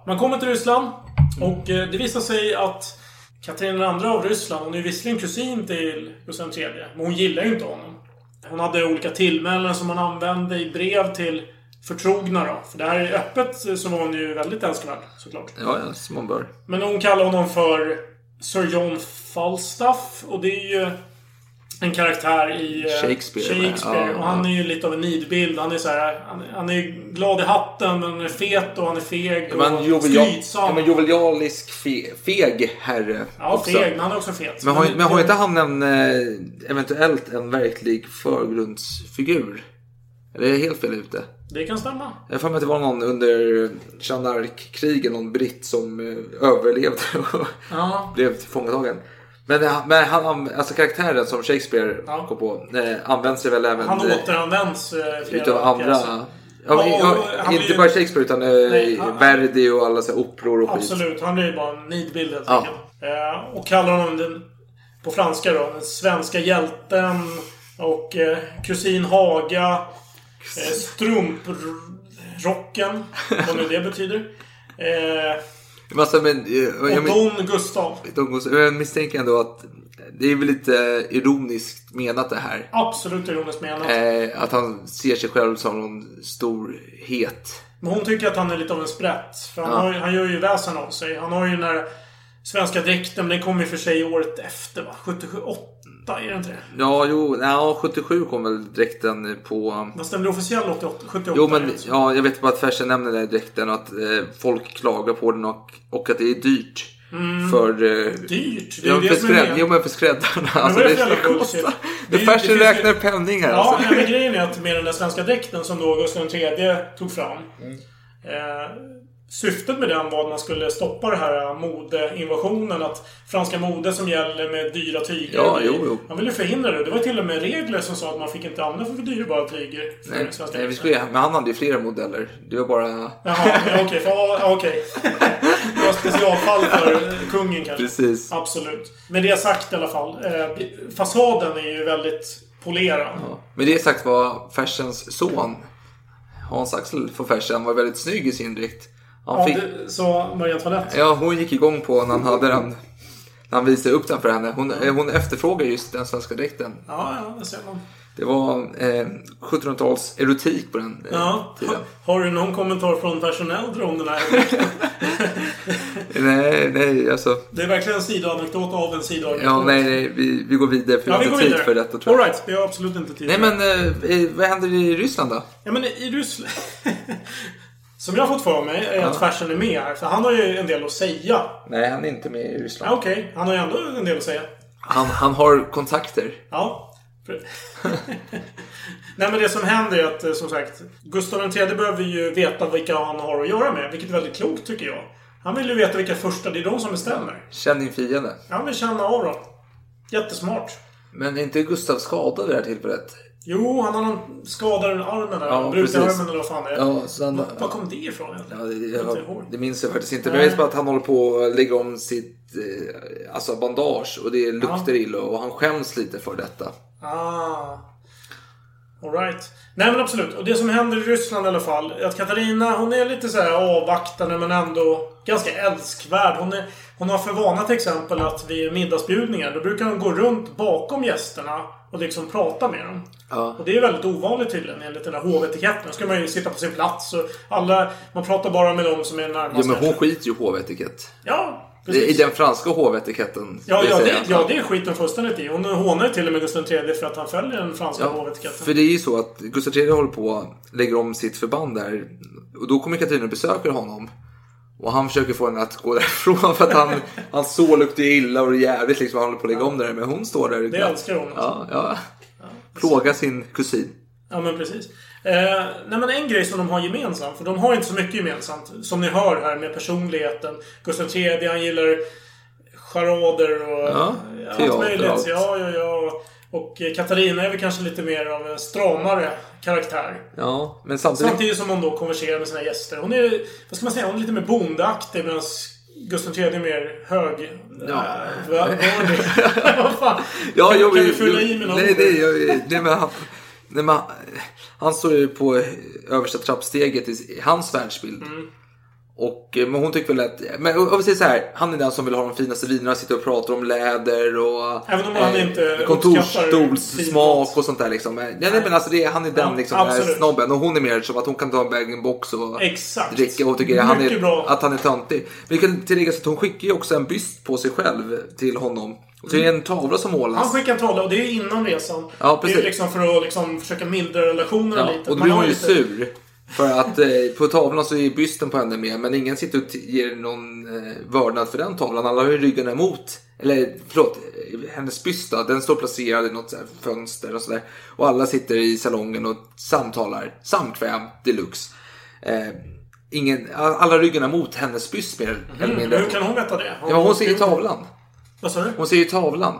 Man kommer till Ryssland och eh, det visar sig att Katarina II av Ryssland, hon är visserligen kusin till Gustav III, men hon gillar ju inte honom. Hon hade olika tillmälen som hon använde i brev till förtrogna då. För det här är öppet så var hon ju väldigt älskvärd, såklart. Ja, ja, som man bör. Men hon kallar honom för Sir John Falstaff och det är ju en karaktär i eh, Shakespeare, Shakespeare. ja, och han är ju lite av en nidbild. Han är så här, han, han är glad i hatten, men han är fet och han är feg Men och jovial, skrytsam. ja, men jovialisk fe, feg herre. Ja, också. feg, men han är också fet. Men har, men har inte han en, eh, eventuellt en verklig förgrundsfigur? Eller är jag helt fel ute? Det kan stämma. Jag har för mig att det var någon under Jeanne någon britt som eh, överlevde och Ja. blev tillfångatagen. Men, men han, alltså karaktären som Shakespeare Ja. kom på eh, används väl även Han eh, återanvänds eh, flera utav andra... Ja, men, och han inte bara Shakespeare utan Nej, han- Verdi och alla så här operor och skit. Absolut, han är ju bara en nidbild helt Ja. Eh, och kallar honom den, på franska då, den svenska hjälten. Och eh, kusin Haga. Eh, strumprocken. vad nu det betyder. Eh, alltså, men, eh, och jag, men, Don Gustav. jag misstänker ändå att det är väl lite ironiskt menat det här. Absolut ironiskt menat. Eh, att han ser sig själv som någon storhet. Men hon tycker att han är lite av en sprätt. För han, Ja. har, han gör ju väsen av sig. Han har ju den där svenska dräkten, men den kom ju för sig året efter va? 77, 8 är det inte det? Ja, jo, ja, 77 kom väl dräkten på... Fast den blir officiell 88, 78. Jo, är men det ja, jag vet bara att Fersen nämner den dräkten och att eh, folk klagar på den och, och att det är dyrt. Mm. För... Eh, Dyrt? Det är ja, ju för det som är skrädd, med. jo, men för skräddarna. Alltså, är det det för ska jävla kosta. bullshit? Det Det- är det Fersen finns ju- räknar penning här. Ja, alltså. men grejen är att med den där svenska dräkten som då Gustav III tog fram. Mm. Eh, syftet med den var att man skulle stoppa det här modeinvasionen. Att franska mode som gäller med dyra tyger. Ja, jo, jo. Man ville förhindra det. Det var till och med regler som sa att man fick inte använda för dyrbara tyger. För Nej, den nej, vi skulle, men han hade ju flera modeller. Det var bara... Jaha, ja, okej. för- ja, okej. Det var specialfall för kungen kanske. Precis. Absolut. Med det sagt i alla fall. Eh, fasaden är ju väldigt polerad. Med det sagt var Fersens son, Hans Axel von Fersen, var väldigt snygg i sin dräkt. Han Ja, fick, det, så Marie Antoinette. ja, hon gick igång på när han hade den. När han visade upp den för henne. Hon, hon efterfrågade just den svenska dräkten. Ja, ja, det ser man. Det var eh, 1700-tals erotik på den eh, Ja. tiden. Har du någon kommentar från personell om den här? Nej, nej, alltså. Det är verkligen en sidoanekdot av en sidoanekdot. Ja, nej, nej vi, vi går vidare för Ja, har vi går inte tid för detta tror jag. Alright, vi har absolut inte tid Nej, men eh, vad händer i Ryssland då? Ja, men i Ryssland... Som jag har fått för mig är att Fersen är med här. För han har ju en del att säga. Nej, han är inte med i Ryssland. Ja, Okej, han har ju ändå en del att säga. Han, han har kontakter. Ja. Nej men det som händer är att eh, som sagt Gustav III behöver ju veta vilka han har att göra med. Vilket är väldigt klokt tycker jag. Han vill ju veta vilka första, det är de som bestämmer. Känn din fiende. Han vill känna av dem. Jättesmart. Men är inte Gustav skadad vid det här tillfället? Jo, han har någon skada i armen där. Ja, armen eller vad fan det är. Ja, Ja. Ja, han- Var, var kom det ifrån egentligen? Ja, det, Jag det minns jag faktiskt inte. Men jag vet bara att han håller på att lägga om sitt eh, alltså bandage och det luktar illa och han skäms lite för detta. Ah. Alright. Nej men absolut. Och det som händer i Ryssland i alla fall. Att Katarina hon är lite så här avvaktande men ändå ganska älskvärd. Hon, är, hon har för vana till exempel att vid middagsbjudningar då brukar hon gå runt bakom gästerna och liksom prata med dem. Ja. Och det är väldigt ovanligt tydligen enligt den här hovetiketten. Då ska man ju sitta på sin plats och alla... Man pratar bara med dem som är närmast. Ja, men hon skiter ju i hovetikett. Ja, I precis. den franska hovetiketten. Ja, ja, det, ja, det är skiten fullständigt i. Hon hånar ju till och med Gustav III för att han följer den franska Ja, hovetiketten. för det är ju så att Gustav III håller på lägga om sitt förband där. Och då kommer Katarina och besöker honom. Och han försöker få henne att gå därifrån för att han, hans så luktar illa och det är jävligt liksom. Han håller på att lägga om det där. Men hon står där. Det älskar hon. Ja, ja. Plågar sin kusin. Ja, men precis. Eh, nej, men en grej som de har gemensamt, för de har inte så mycket gemensamt. Som ni hör här med personligheten. Gustav III, han gillar charader och Ja, allt möjligt. allt. Ja, ja, ja. Och Katarina är väl kanske lite mer av en stramare karaktär. Ja, men samtidigt. Samtidigt som hon då konverserar med sina gäster. Hon är, vad ska man säga, hon är lite mer bondeaktig medan Gustav III är mer hög... Ja. Äh, vad fan? Ja, kan, jag, kan du fylla i med något? Nej, nej, jag, nej, men han, nej, men han, han står ju på översta trappsteget i, i hans världsbild. Mm. Och, eh, men hon tycker väl att, men om vi säger så här, han är den som vill ha de finaste vinerna, sitter och pratar om läder och Även om han inte uppskattar kontorsstolssmak och sånt där liksom. Nej, nej men alltså det, han är den Ja, liksom, snobben och hon är mer som att hon kan ta en bag-in-box och Exakt. dricka och tycker han är, bra. att han är töntig. Men det kan tilläggas att hon skickar ju också en byst på sig själv till honom. Och det är en tavla som målas. Han skickar en tavla och det är innan resan. Ja, det precis. är liksom för att liksom försöka mildra relationerna Ja, lite. och då blir hon ju lite- sur. För att eh, på tavlan så är bysten på henne med, men ingen sitter och ger någon eh, vördnad för den tavlan. Alla har ju ryggen emot. Eller förlåt, eh, hennes byst då, den står placerad i något så här fönster och sådär. Och alla sitter i salongen och samtalar. Samkväm deluxe. Eh, ingen, alla ryggen emot hennes byst mer eller Mm, mindre. hur kan hon veta det? Ja, men hon ser ju tavlan. Vad sa du? Hon ser ju tavlan.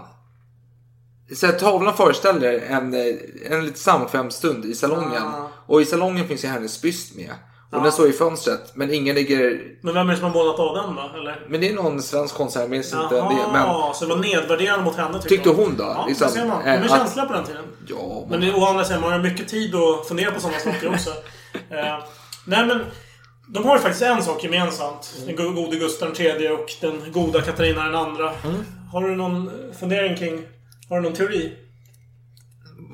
Så att tavlan föreställer en, eh, en lite samkväm stund i salongen. Ah. Och i salongen finns ju hennes byst med. Och Ah. den står i fönstret. Men ingen ligger... Men vem är det som har målat av den då? Eller? Men det är någon svensk konstnär, jag minns inte det. Men så det var nedvärderande mot henne Tyckte hon då? Ja, Liksom, det ser man. De eh, är att- känsliga på den tiden. ja, Men det- å andra sidan, man har mycket tid att fundera på sådana saker också. eh, nej men, de har ju faktiskt en sak gemensamt. Den go- gode Gustav III och den goda Katarina den andra. Mm. Har du någon fundering kring... Har du någon teori?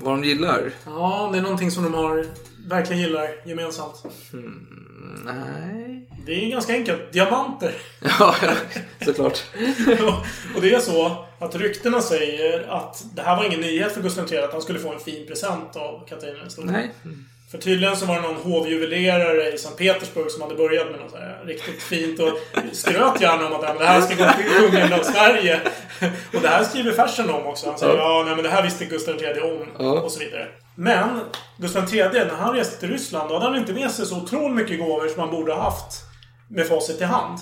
vad de gillar? Ja, det är någonting som de har verkligen gillar gemensamt. Nej. Det är ganska enkelt. Diamanter. Ja, såklart. och det är så att ryktena säger att det här var ingen nyhet för Gustav III att han skulle få en fin present av Katarina den stora. Nej. För tydligen så var det någon hovjuvelerare i Sankt Petersburg som hade börjat med något så här riktigt fint och skröt gärna om att "Ja, men det här ska gå till kungen av Sverige. Och det här skriver Fersen om också. Han säger Ja. ja, nej men det här visste Gustav III om. Ja. Och så vidare. Men Gustav III, när han reste till Ryssland, då hade han inte med sig så otroligt mycket gåvor som han borde ha haft med facit i hand.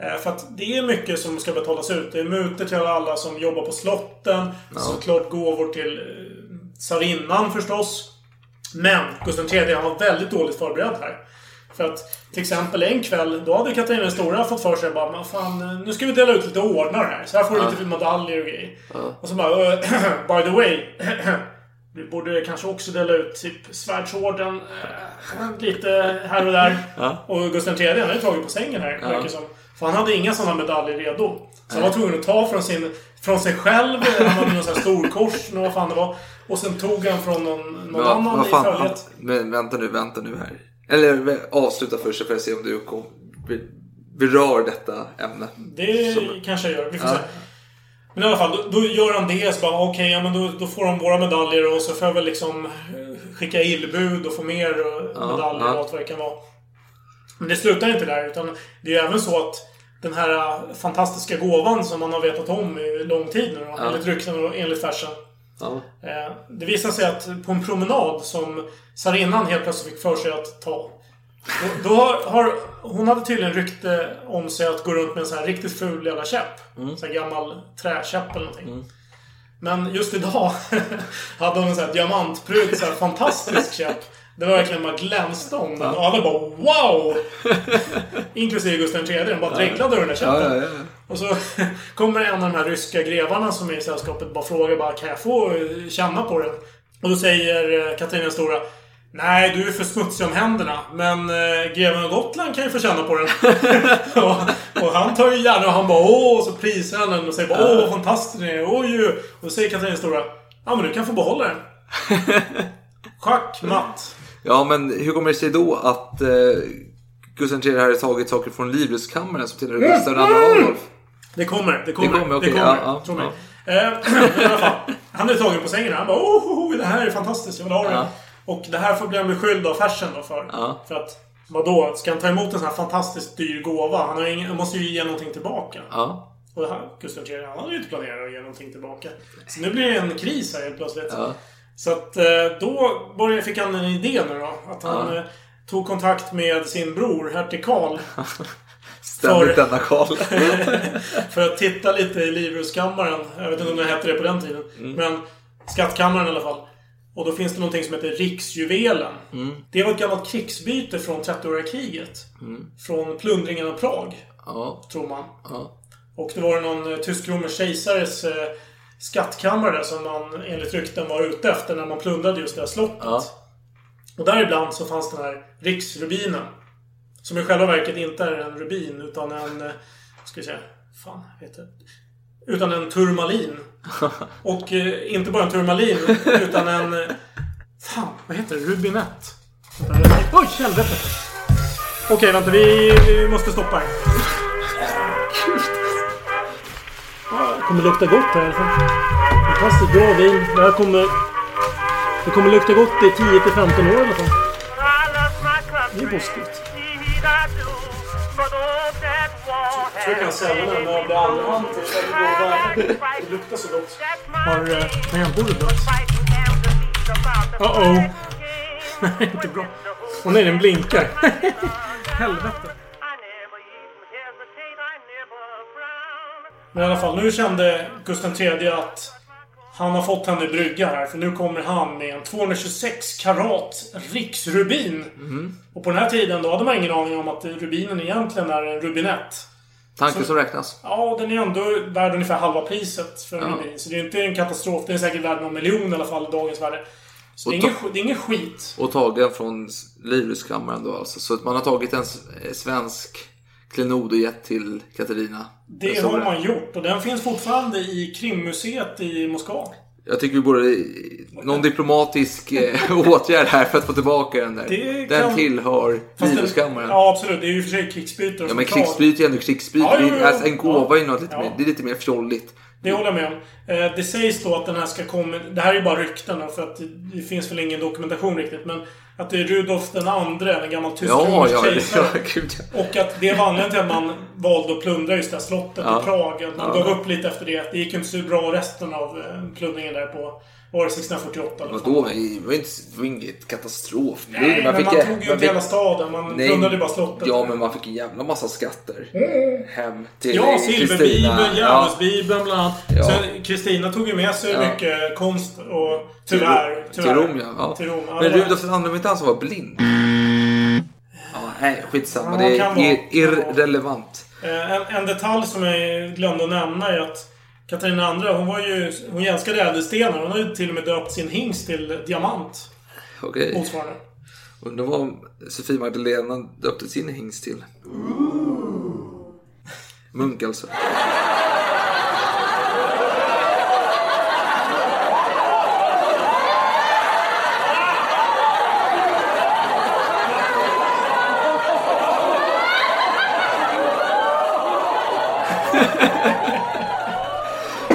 Eh, För att det är mycket som ska betalas ut. Det är mutor till alla som jobbar på slotten. Såklart gåvor till eh, tsarinnan förstås. Men Gustav III var väldigt dåligt förberedd här. För att till exempel en kväll, då hade Katarina den stora fått för sig bara "Men fan, nu ska vi dela ut lite ordnar här. Så här får du Ja. lite medaljer och grejer. Ja. Och så bara, "Eh, by the way. Vi borde kanske också dela ut typ svärdsorden eh, lite här och där. Ja. Och Gustav III han hade tagit på sängen här, Ja. verkar som. För han hade inga sådana medaljer redo. Så han var tvungen att ta från, sin, från sig själv. Han hade någon sån här storkors, eller vad fan det var. Och sen tog han från någon, någon Vad- annan vad i fan, följet. Men vänta nu, vänta nu här. Eller avsluta först så får jag se om du kom, be- berör detta ämne. Det Som- kanske jag gör. Vi får Ja. se. Men i alla fall, då, då gör han det. Så bara, okej, ja, men då, då får de våra medaljer och så får jag väl liksom eh, skicka illbud och få mer och Ja, medaljer ja. och allt vad det kan vara. Men det slutar inte där. Utan det är ju även så att den här eh, fantastiska gåvan som man har vetat om i lång tid nu då, Ja. enligt rykten och enligt Fersen. Ja. Eh, Det visar sig att på en promenad som tsarinnan helt plötsligt fick för sig att ta. Då, då har, har, hon hade tydligen rykte om sig att gå runt med en sån här riktigt ful jävla käpp. Mm. Sån här gammal träkäpp eller någonting. Men just idag hade hon en sån här diamantpryd, så här fantastisk käpp. Det var verkligen man glänste om den. Och alla bara wow! Inklusive Gustav III. De bara dreglade över den där Ja, käppen. ja, ja. Och så kommer en av de här ryska grevarna som är i sällskapet bara frågar bara Kan jag få eh, känna på den? Och då säger eh, Katarina stora Nej, du är för smutsig om händerna. Men eh, greven av Gotland kan ju få känna på den. och, och han tar ju gärna och han bara åh, och så prisar han den och säger bara åh, vad fantastisk den är. Oj. Och då säger Katarina stora Ja, men du kan få behålla den. Schack, matt. Ja, men hur kommer det sig då att eh, Gustav III hade tagit saker från Livrustkammaren som tillhörde Gustav II Adolf? Det kommer, det kommer. Det kommer, okej, kommer. ja, ja, mig. Eh, i alla fall. Han är tagen på sängen. Han bara oh, oh, oh, det här är fantastiskt, jag vill ha den. Och det här får bli en beskylld av farsen då för. Ja. För att, vadå? Ska han ta emot en sån här fantastiskt dyr gåva? Han, har ingen, han måste ju ge någonting tillbaka. Ja. Och det här, Gustav III, han hade ju inte planerat att ge någonting tillbaka. Så nu blir det en kris här helt plötsligt. Ja. Så att eh, då började, fick han en idé nu då. Att han Ja. eh, tog kontakt med sin bror, hertig Karl. Ständigt denna Karl. för att titta lite i Livrustkammaren. Jag vet inte om det hette det på den tiden. Mm. Men Skattkammaren i alla fall. Och då finns det någonting som heter Riksjuvelen. Mm. Det var ett gammalt krigsbyte från 30-åriga kriget. Mm. Från plundringen av Prag, Ja. tror man. Ja. Och det var någon eh, tysk-romersk kejsares eh, skattkammare som man enligt rykten var ute efter när man plundrade just det här slottet. Ja. Och där ibland så fanns den här riksrubinen. Som i själva verket inte är en rubin utan en... eh, Ska vi säga... Fan, vad heter det? Utan en turmalin. Och eh, inte bara en turmalin utan en... eh, Fan, vad heter det? Rubinett. Vänta, Oj, helvete! Okej, vänta. Vi, vi måste stoppa här. Ja, Det kommer lukta gott här i alla fall. Fantastiskt bra vin. Det här kommer... Det kommer lukta gott i 10-15 år i alla fall. Det är positivt. Jag tror jag kan sälja den här med andra hand till väldigt bra värde. Det luktar så gott. Har eh, tangentbordet dött? Uh-oh. Nej, inte bra. Åh nej, den blinkar. Helvete. Men i alla fall, nu kände Gustav III att han har fått henne i brygga här. För nu kommer han med en 226 karat riksrubin. Och på den här tiden då hade man ingen aning om att rubinen egentligen är en rubinett. Tanken Så- som räknas. Ja, den är ändå värd ungefär halva priset för Ja. rubin. Så det är inte en katastrof. Den är säkert värd någon miljon i alla fall i dagens värde. Så det är, ingen, det är ingen skit. Och tagen från Livrustkammaren då alltså. Så att man har tagit en eh, svensk klenod och gett till Katarina. Det har man gjort. Och den finns fortfarande i Krimmuseet i Moskva. Jag tycker vi borde... Någon diplomatisk eh, åtgärd här för att få tillbaka den där. Det Den kan- tillhör Livrustkammaren. Ja, absolut. Det är ju i och för sig krigsbyte. Ja men krigsbyte är ändå krigsbyte. Ja, jo, Det är- jo. alltså, en gåva är ju något lite Ja. mer, det är lite mer fjolligt. Det håller jag med om. Eh, Det sägs då att den här ska komma... Det här är ju bara rykten för att det- finns väl ingen dokumentation riktigt. Men att det är Rudolf den andre, en gammal tysk Ja, ja, kejsare. ja, gud, ja. Och att det var anledningen till att man valde att plundra just det här slottet Ja. i Prag. Att man Ja. gav upp lite efter det. Det gick inte så bra resten av eh, plundringen där på... Var det 1648? eller vad fan? Vadå? Det var inte, inget katastrof. Nej, men man fick- tog ju man inte hela staden. Man plundrade ju bara slottet. Ja, men man fick en jävla massa skatter. Hem till Ja, Silverbibeln. Djävulsbibeln bland annat. Ja. Sen Kristina tog ju med sig Ja. mycket konst och tyvärr. Till tyvärr. Rom, ja. ja. Till Rom. Ja, Men Rudolf den var inte han som var blind? Ja, nej, skitsamma. Ja, det är irrelevant. Eh, En, en detalj som jag glömde att nämna är att Katarina II, hon var ju... Hon älskade ädelstenar. Hon hade ju till och med döpt sin hingst till diamant. Okej. Motsvarande. Undrar vad Sofie Magdalena döpte sin hingst till. Munk alltså.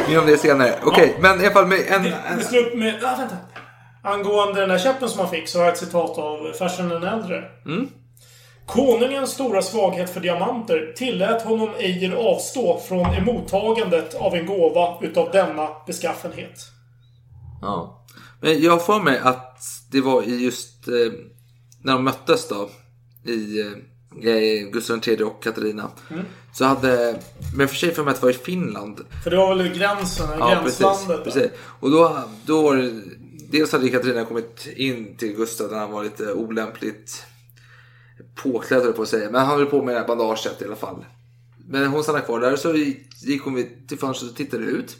Mer om det senare. Okej, men i alla fall med en... Det, det med... Ah, vänta. Angående den här käppen som han fick så har jag ett citat av farsan den äldre. Mm. Konungens stora svaghet för diamanter tillät honom ejer avstå från emottagandet av en gåva utav denna beskaffenhet. Ja. Men jag för mig att det var i just eh, när de möttes då i, eh, Gustav III och Katarina. Mm. Så hade, men för sig för mig att det var i Finland. För det var väl gränsen, Ja, precis. gränslandet. där. precis. Och då, då var det, dels hade Katarina kommit in till Gustav när han var lite olämpligt påklädd på att säga. Men han höll på med det här bandaget i alla fall. Men hon stannade kvar där så gick hon till fönstret och tittade ut.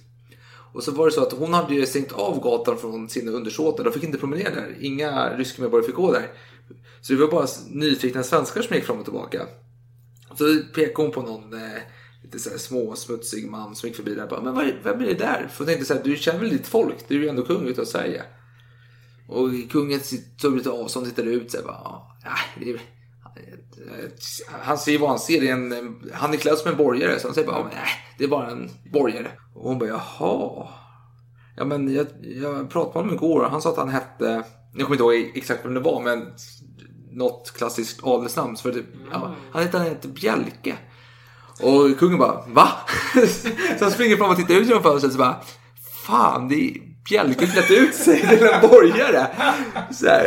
Och så var det så att hon hade ju stängt av gatan från sina undersåtar. De fick inte promenera där. Inga ryska medborgare fick gå där. Så det var bara nyfikna svenskar som gick fram och tillbaka. Så pekade hon på någon eh, lite så här små smutsig man som gick förbi där. Bara, men vad, vem är det där? För hon tänkte så här, du känner väl ditt folk? Du är ju ändå kung utav Sverige. Och kungen tog lite avstånd och tittade ut. Så här, bara, "Ja, det är, han ser vad han ser. Det är en, han är klädd som en borgare. Så han säger bara, nej, det är bara en borgare. Och hon bara, jaha. Ja, men jag, jag pratade med honom igår och han sa att han hette, jag kommer inte ihåg exakt vem det var, men något klassiskt adelsnamn. För det, ja, han hette, han hette Bjelke. Och kungen bara, va? så han springer fram och tittar ut genom fönstret och så bara, fan, det är Bjelke klätt ut sig till en borgare. Så här,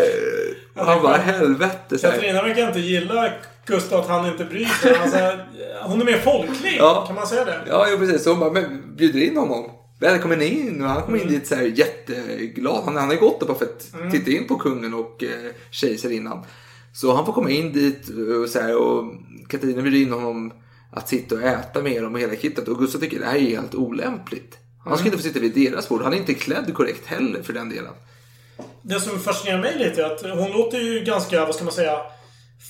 och han bara, helvete. Så här. Katarina verkar inte gilla Gustav att han inte bryr sig. Alltså, hon är mer folklig, Ja. kan man säga det? Ja, jo, precis. Så hon bara, men bjuder in honom. Välkommen in. Och han kom in dit så här jätteglad. Han, han har gått där bara för att Mm. titta in på kungen och eh, kejsarinnan. Så han får komma in dit och, så här, och Katarina bjuder in honom att sitta och äta med dem och hela kittet. Och Gustav tycker det här är helt olämpligt. Han ska Mm. inte få sitta vid deras bord. Han är inte klädd korrekt heller för den delen. Det som fascinerar mig lite är att hon låter ju ganska, vad ska man säga,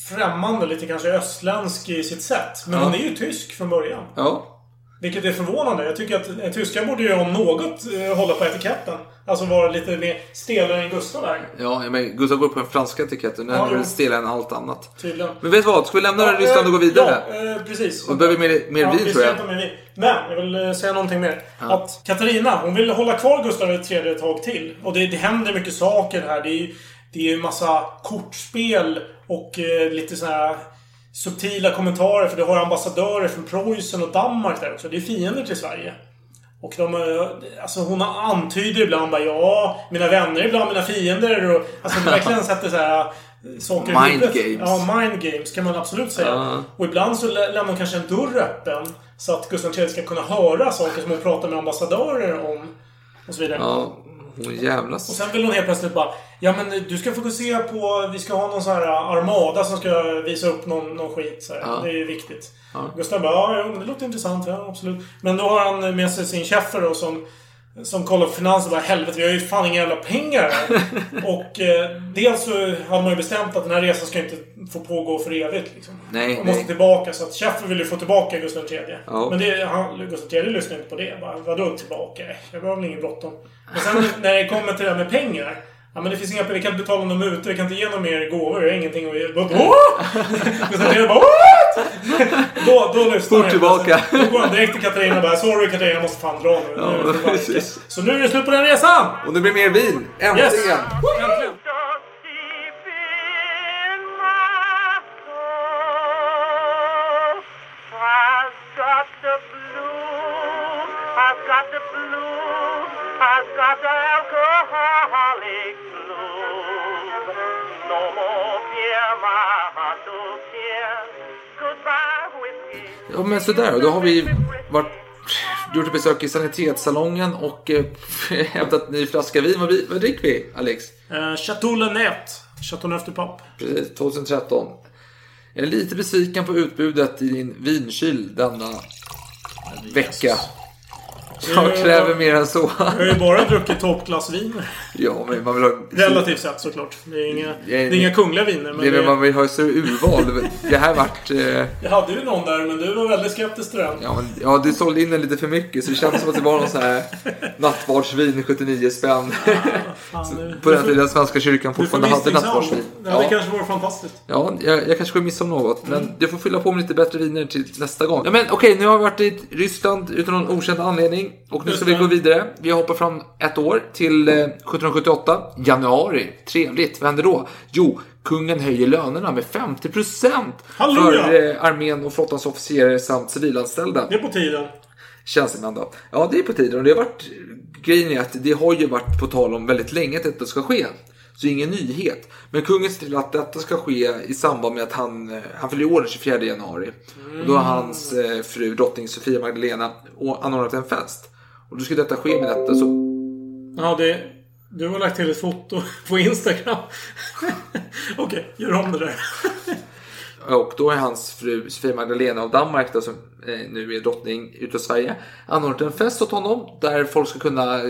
främmande. Lite kanske östländsk i sitt sätt. Men Ja. hon är ju tysk från början. Ja. Vilket är förvånande. Jag tycker att eh, tyskar borde ju om något eh, hålla på etiketten. Alltså vara lite mer stelare än Gustav är. Ja, men Gustav går på den franska etiketten. Den Ja, är stelare än allt annat. Tydligen. Men vet du vad? Ska vi lämna Ja, Ryssland och gå eh, vidare? Ja, eh, precis. Och behöver mer, mer ja, vin vi tror jag. mer vin. Men, jag vill säga någonting mer. Ja. Att Katarina, hon vill hålla kvar Gustav III ett tag till. Och det, det händer mycket saker här. Det är ju det är massa kortspel och eh, lite såna här subtila kommentarer. För du har ambassadörer från Preussen och Danmark där också. Det är fiender till Sverige. Och de, eh, alltså hon antyder ibland bara ja, mina vänner ibland mina fiender. Och, alltså det verkligen sätter så här eh, saker Mind games. Ja, mind games kan man absolut säga. Ja. Och ibland så lä- lämnar hon kanske en dörr öppen. Så att Gustav III ska kunna höra saker som hon pratar med ambassadörer om. Och så vidare. Ja, hon jävlas. Och sen vill hon helt plötsligt bara Ja men du ska fokusera på Vi ska ha någon sån här armada som ska visa upp någon, någon skit. Så. Ja. Det är ju viktigt. Ja. Gustav bara ja, jo, men det låter intressant. Ja, absolut. Men då har han med sig sin chef då som som kollar på finanser och bara helvete vi har ju fan inga jävla pengar här." Och eh, dels så hade man ju bestämt att den här resan ska inte få pågå för evigt. Liksom. Nej, Man måste nej. tillbaka. Så att chefen vill ju få tillbaka Gustav III. Ja. Men det, han, Gustav III lyssnar inte på det. Bara, Vadå tillbaka? Jag har väl ingen bråttom. Men sen när det kommer till det här med pengar. Ja men det finns inga Vi kan inte betala någon mutor. Vi kan inte ge någon mer gåvor. Vi har ingenting att ge. Gustav III bara? Då, då lyssnar Fort tillbaka. Då går han direkt till Katarina och bara Sorry Katarina, jag måste fan dra nu. Ja, nu är det för precis. varje." Så nu är det slut på den resan! Och det blir mer vin. Äntligen! Yes! Äntligen! Ja men sådär, då har vi varit, gjort ett besök i sanitetssalongen och eh, hämtat ny flaska vin. Vad, vad dricker vi, Alex? Uh, Chateau Lenette. Chateau Neuf du Pape. Precis, 2013. Jag är lite besviken på utbudet i din vinkyl denna vecka. Jag kräver mer än så. Jag har ju bara druckit toppklassviner. Ja, men man vill ha... Relativt sett såklart. Det är inga, det är inga kungliga viner. Men Det är, det, man vill ha större urval. Det här vart... Eh, jag hade ju någon där, men du var väldigt skeptisk till den. ja, men, ja, du sålde in den lite för mycket så det kändes som att det var någon sån här nattvardsvin 79 spänn. Fan, nu- På den tiden svenska kyrkan Du fortfarande hade nattvardsvin. Ja, det kanske vore fantastiskt. Ja, jag, jag kanske går missa om något. Men Mm. jag får fylla på med lite bättre viner till nästa gång. Ja, men okej, nu har vi varit i Ryssland utan någon okänd anledning. Och nu ska vi gå vidare. Vi hoppar fram ett år till eh, 1778. Januari. Trevligt. Vad händer då? Jo, kungen höjer lönerna med 50% Halleluja! för eh, armén och flottans officerare samt civilanställda. Det är på tiden. Tjänstemän då. Ja, det är på tiden. Och det har varit... Grejen är att det har ju varit på tal om väldigt länge att detta ska ske. Så ingen nyhet. Men kungen ser till att detta ska ske i samband med att han, eh, han fyller år den 24 januari. Och då har hans eh, fru drottning Sofia Magdalena anordnat en fest. Och då ska detta ske med detta så... Ja, det... Du har lagt till ett foto på Instagram. Okej, gör om det där. Och då är hans fru Sofia Magdalena av Danmark, då, som eh, nu är drottning utav Sverige, anordnat en fest åt honom där folk ska kunna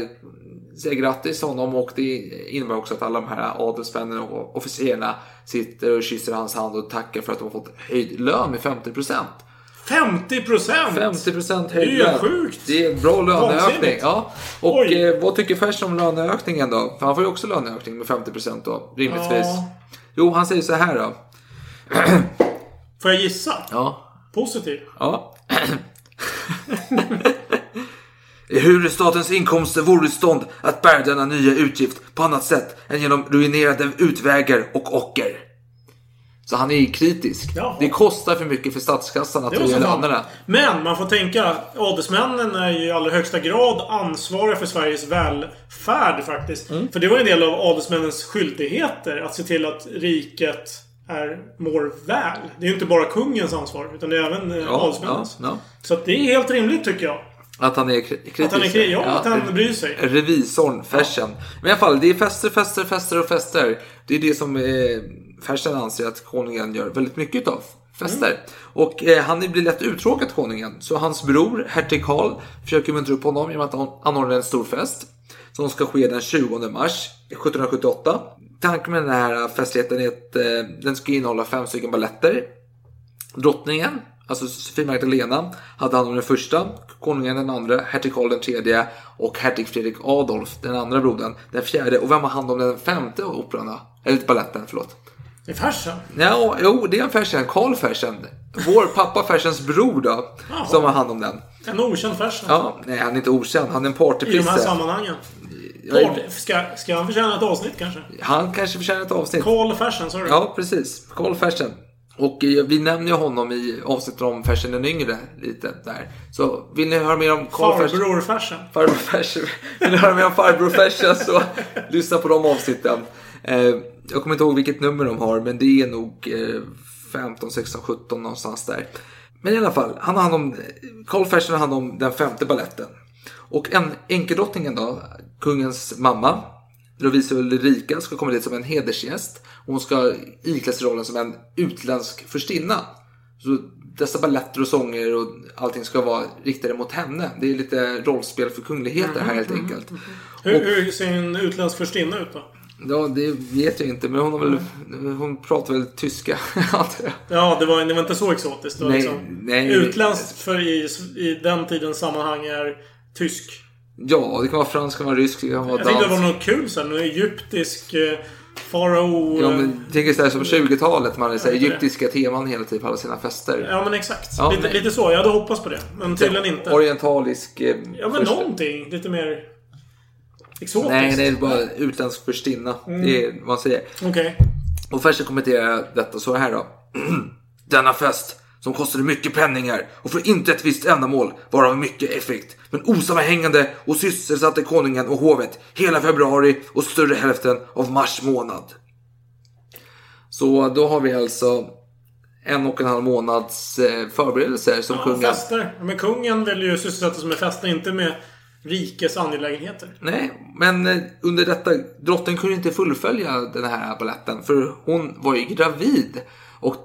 säga grattis till honom och det innebär också att alla de här adelsmännen och officerarna sitter och kysser hans hand och tackar för att de har fått höjd lön med 50 procent. 50 procent! 50 procent Det är höjd ju lön. sjukt. Det är en bra löneökning. Ja. Och eh, vad tycker Fers om löneökningen då? För han får ju också löneökning med 50 procent då, rimligtvis. Ja. Jo, han säger så här då. Får jag gissa? Ja. Positiv. Ja. Hur statens inkomster vore i stånd att bära denna nya utgift på annat sätt än genom ruinerade utvägar och ocker. Så han är ju kritisk. Jaha. Det kostar för mycket för statskassan att höja så lönerna. Men man får tänka, adelsmännen är ju i allra högsta grad ansvariga för Sveriges välfärd faktiskt. Mm. För det var en del av adelsmännens skyldigheter. Att se till att riket är, mår väl. Det är ju inte bara kungens ansvar, utan det är även ja, Ja, ja, adelsmännens. ja. Så att det är helt rimligt tycker jag. Att han är kri- kritisk. Att han är kri- ja, att han bryr sig. Revisorn, Fersen. Men i alla fall, det är fester, fester, fester och fester. Det är det som eh, Fersen anser att konungen gör väldigt mycket av. Fester. Mm. Och eh, han blir lätt uttråkad konungen. Så hans bror, hertig Karl, försöker muntra upp honom genom att han anordnar en stor fest. Som ska ske den 20 mars 1778. Tanken med den här festligheten är att eh, den ska innehålla fem stycken balletter. Drottningen, alltså Sofie Magdalena, hade hand om den första. Konungen den andra, hertig Karl den tredje och hertig Fredrik Adolf, den andra brodern, den fjärde. Och vem har hand om den femte operan? Eller balletten, förlåt. Det är farsan. Ja, jo, det är en Fersen, Karl Fersen. Vår pappa Fersens bror då, Jaha. som har hand om den. En okänd farsan. Ja, nej, han är inte okänd, han är en I de här partyprisse. sammanhangen. Party- Ska, ska han förtjäna ett avsnitt kanske? Han kanske förtjänar ett avsnitt. Karl Fersen, sa du? Ja, precis. Karl Fersen. Och eh, vi nämner ju honom i avsnittet om Fersen den yngre lite där. Så vill ni höra mer om Fersen? Farbror Fersen. Farbror Fersen. Vill ni höra mer om farbror Fersen så lyssna på de avsnitten. Eh, jag kommer inte ihåg vilket nummer de har, men det är nog eh, 15, 16, 17 någonstans där. Men i alla fall, han har hand om, Karl Fersen har hand om den femte balletten. Och en enkedrottningen då, kungens mamma, Lovisa Ulrika, ska komma dit som en hedersgäst. Och hon ska iklä sig rollen som en utländsk furstinna. Så dessa balletter och sånger och allting ska vara riktade mot henne. Det är lite rollspel för kungligheter här helt enkelt. Hur, hur ser en utländsk furstinna ut då? Ja, det vet jag inte, men hon, har väl, hon pratar väl tyska. Ja, det var, det var inte så exotiskt. Det Nej, liksom, nej. Utländskt för i, i den tidens sammanhang är tysk. Ja, det kan vara fransk, det kan vara rysk, det kan vara Jag tänkte det var dansk. något kul sen. Egyptisk eh, farao... Ja, eh, men tänk dig sådär som 20-talet, man hade egyptiska teman hela tiden på alla sina fester. Ja, men exakt. Ja, lite, men- lite så. Jag hade hoppats på det. Men tydligen inte. Orientalisk... eh, Ja, men första- någonting. Lite mer exotiskt. Nej, det är bara utländsk furstinna. Mm. Det är vad man säger. Okej. Och Fersen kommenterar detta så här då. Denna fest, som kostade mycket penningar och för inte ett visst ändamål var av mycket effekt, men osammanhängande och sysselsatte konungen och hovet hela februari och större hälften av mars månad. Så då har vi alltså en och en halv månads eh, förberedelser som Ja, kungen... fester. Men kungen vill ju sysselsätta sig med fester, inte med rikes angelägenheter. Nej, men eh, under detta, drottningen kunde inte fullfölja den här balletten för hon var ju gravid. Och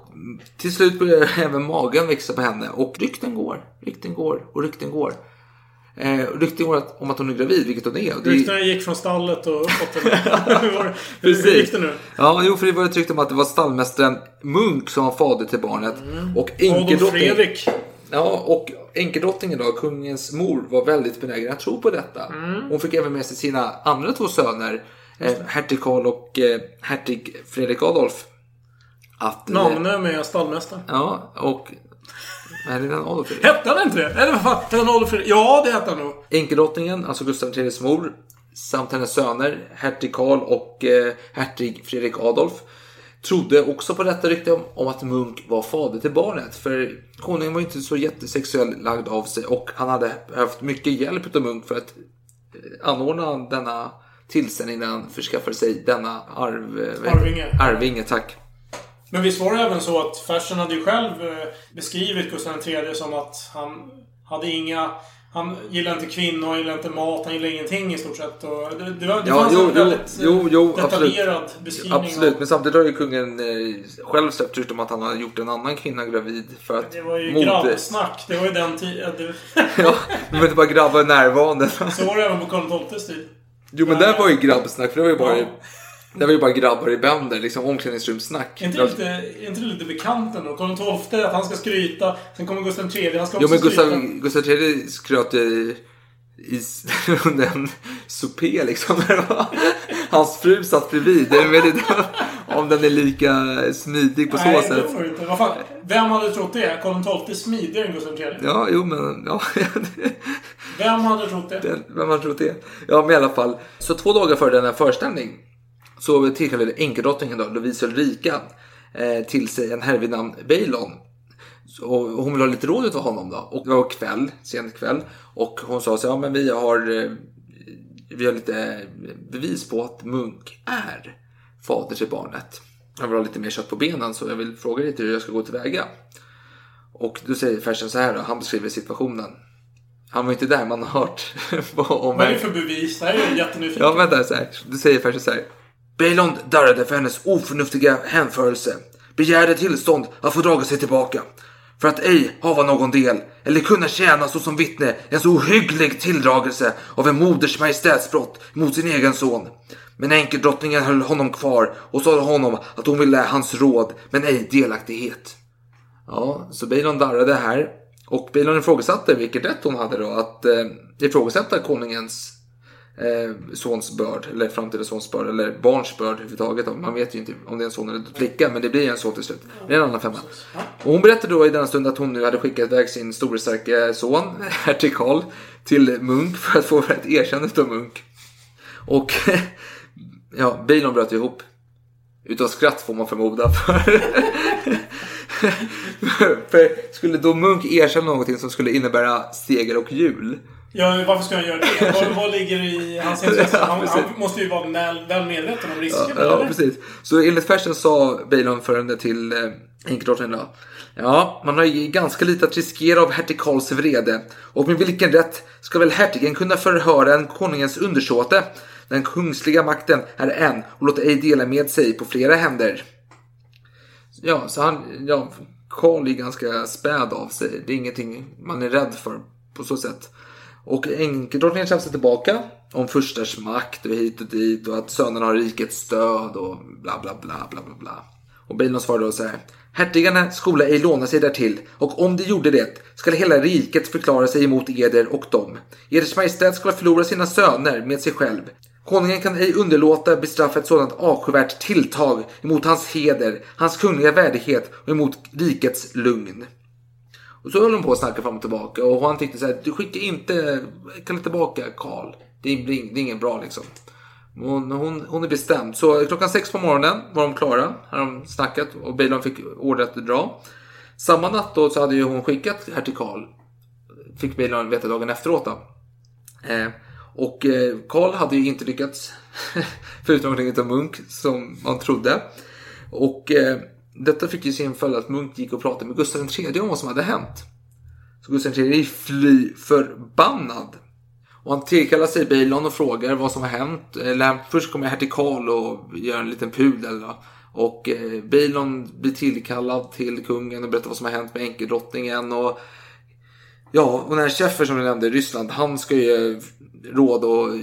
till slut började även magen växa på henne och rykten går, rykten går och rykten går. Eh, rykten går att, om att hon är gravid, vilket hon är. Och Ryktena gick från stallet och uppåt. Hur var det? Gick det nu? Ja, jo, för det var ett rykte om att det var stallmästaren Munk som var fader till barnet. Och Mm. Adolf enkedrottningen... Fredrik. Ja, och enkedrottningen då, kungens mor, var väldigt benägen att tro på detta. Mm. Hon fick även med sig sina andra två söner, eh, hertig Karl och eh, hertig Fredrik Adolf. Att, Namne med stallmästaren. Ja, och... Nej, det är den Adolf. Hette han inte det? Eller vad fan? Hette han Adolf Fredrik? Ja, det hette han nog. Enkedrottningen, alltså Gustav IIIs mor, samt hennes söner, hertig Karl och eh, hertig Fredrik Adolf, trodde också på detta rykte om, om att Munk var fader till barnet. För konungen var inte så jättesexuellt lagd av sig och han hade behövt mycket hjälp av Munk för att eh, anordna denna till innan han förskaffade sig denna arv, eh, Arvinge. Arvinge, tack. Men visst var det även så att Fersen hade ju själv eh, beskrivit Gustav III som att han hade inga... Han gillade inte kvinnor, han gillade inte mat, han gillade ingenting i stort sett. Och det, det, var, det Ja, fanns jo, en väldigt eh, jo, jo, detaljerad absolut. beskrivning. Absolut, Av, men samtidigt har ju kungen eh, själv släppt ut om att han har gjort en annan kvinna gravid för att det var ju mode- grabbsnack. Det var ju den tiden. Ja, men inte bara grabbar närvarande. Så var det även på Karl XIIs tid. Jo men där var ju grabbsnack, för det var ju bara, Ja. Det var ju bara grabbar i bänder, liksom omklädningsrumssnack. Är inte, det lite, är inte det lite bekant ändå? Karl XII, att han ska skryta. Sen kommer Gustav III, han ska Jo också men Gustav, skryta. Gustav III skröt ju i, under en supé liksom. Hans fru satt bredvid. Jag vet inte om den är lika smidig på så Nej, sätt. det var det inte. Vad fan? Vem hade trott det? Karl XII smidigare än Gustav III? Ja, jo men... Ja, Vem hade trott det? Den, vem har trott det? Ja, men i alla fall. Så två dagar före denna föreställning så tillkallade enkeldrottningen då, Lovisa Ulrika eh, till sig en herre vid namn Beilon. Så- Och hon ville ha lite råd av honom då. Och det var kväll, sen kväll. Och hon sa så ja men vi har, eh, vi har lite bevis på att Munk är fader till barnet. Jag vill ha lite mer kött på benen så jag vill fråga lite hur jag ska gå tillväga. Och då säger Fersen så här då, han beskriver situationen. Han var inte där, man har hört om Vad är det för bevis? Det här är jag jättenyfiken Ja, vänta så här. Du säger först så här. Beilond darrade för hennes oförnuftiga hänförelse. Begärde tillstånd att få draga sig tillbaka. För att ej hava någon del eller kunna tjäna såsom vittne en så ohygglig tilldragelse av en moders majestätsbrott mot sin egen son. Men enkeldrottningen höll honom kvar och sade honom att hon ville hans råd men ej delaktighet. Ja, så Beilon darrade här. Och Beilon ifrågasatte vilket rätt hon hade då att eh, ifrågasätta konungens eh, sons börd, eller framtida sons börd, eller barns börd överhuvudtaget. Man vet ju inte om det är en son eller en flicka, men det blir en son till slut. Det är en annan femma. Och hon berättade då i denna stund att hon nu hade skickat iväg sin store starke son, hertig Karl, till Munk för att få ett erkännande av Munk. Och ja, bilen bröt ihop. Utav skratt får man förmoda. För, för skulle då Munk erkänna någonting som skulle innebära seger och jul? Ja, varför ska han göra det? Vad, vad ligger i hans intresse? Han, precis. han måste ju vara väl, väl medveten om risken, Ja, ja precis. Så enligt Fersen sa Beilon förande till eh, enkeldrottningen då. Ja, man har ju ganska lite att riskera av hertig Karls vrede. Och med vilken rätt ska väl hertigen kunna förhöra en konungens undersåte? Den kungsliga makten är en och låter ej dela med sig på flera händer. Ja, så han, ja, Karl är ganska späd av sig. Det är ingenting man är rädd för på så sätt. Och enkeldrottningen tjafsar tillbaka om fursters makt och hit och dit och att sönerna har rikets stöd och bla bla bla bla bla bla. Och Beilon svarar då så här. Hertigarna skola ej låna sig därtill och om de gjorde det skall hela riket förklara sig emot eder och dem. Eders majestät skall förlora sina söner med sig själv. Konungen kan ej underlåta bestraffa ett sådant avskyvärt tilltag emot hans heder, hans kungliga värdighet och emot rikets lugn. Och så höll de på att snacka fram och tillbaka och han tyckte så här, du skickar inte, kalla tillbaka Karl. Det är, det är inget bra liksom. Hon, hon, hon är bestämd. Så klockan sex på morgonen var de klara. Hade de snackat och Beilon fick order att dra. Samma natt då så hade ju hon skickat här till Karl. Fick Beilon veta dagen efteråt då. Eh, och eh, Karl hade ju inte lyckats. förutom någonting av Munk som man trodde. Och eh, detta fick ju sin följd att Munk gick och pratade med Gustav III om vad som hade hänt. Så Gustav III är fly förbannad. Och han tillkallar sig Beilon och frågar vad som har hänt. Eller först kommer hertig Karl och gör en liten pudel. Då. Och eh, Beilon blir tillkallad till kungen och berättar vad som har hänt med enkeldrottningen. Och Ja, och den här Schäffer som du nämnde, i Ryssland, han ska ju råda och eh,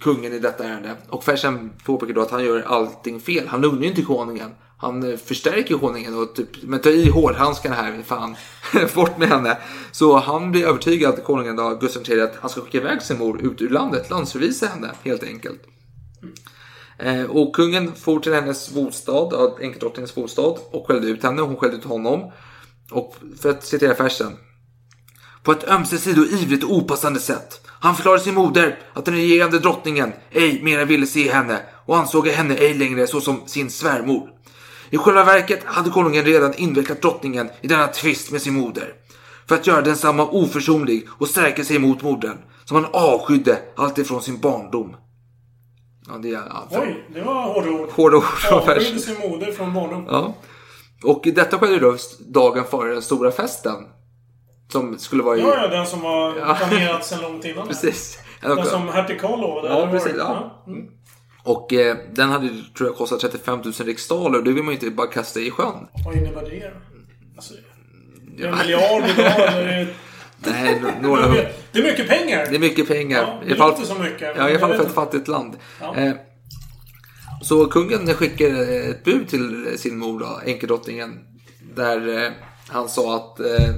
kungen i detta ärende. Och Fersen påpekar då att han gör allting fel. Han lugnar ju inte konungen. Han förstärker konungen och typ, men ta i hårdhandskarna här, fan. Bort med henne. Så han blir övertygad, konungen då, Gustav III, att han ska skicka iväg sin mor ut ur landet, landsförvisa henne, helt enkelt. Eh, och kungen for till hennes bostad, änkedrottningens bostad, och skällde ut henne. Hon skällde ut honom. Och för att citera färsen. På ett ömsesidigt och ivrigt och opassande sätt. Han förklarade sin moder att den regerande drottningen ej mera ville se henne och ansåg henne ej längre såsom sin svärmor. I själva verket hade konungen redan invecklat drottningen i denna tvist med sin moder. För att göra densamma oförsonlig och stärka sig emot modern, som han avskydde alltifrån sin barndom. Ja, det. Ja, för, Oj, det var hårda ord. Hårda ord Avskydde sin moder från barndom. Ja. Och detta skedde då dagen före den stora festen. Som skulle vara i... Ja, ja, den som var planerad sedan långt innan. Precis. Den som hertig Karl lovade. Ja, precis. Ja. Mm. Och eh, den hade tror jag kostat 35 000 riksdaler och det vill man ju inte bara kasta i sjön. Vad innebär det? Alltså, är en Ja. miljard idag eller? är Nej, några. Det är mycket pengar. Det är mycket pengar. Ja, det I alla fall- låter så mycket, Ja, i alla fall för ett fattigt land. Ja. Eh, så kungen skickade ett bud till sin mor, då. Där eh, han sa att eh,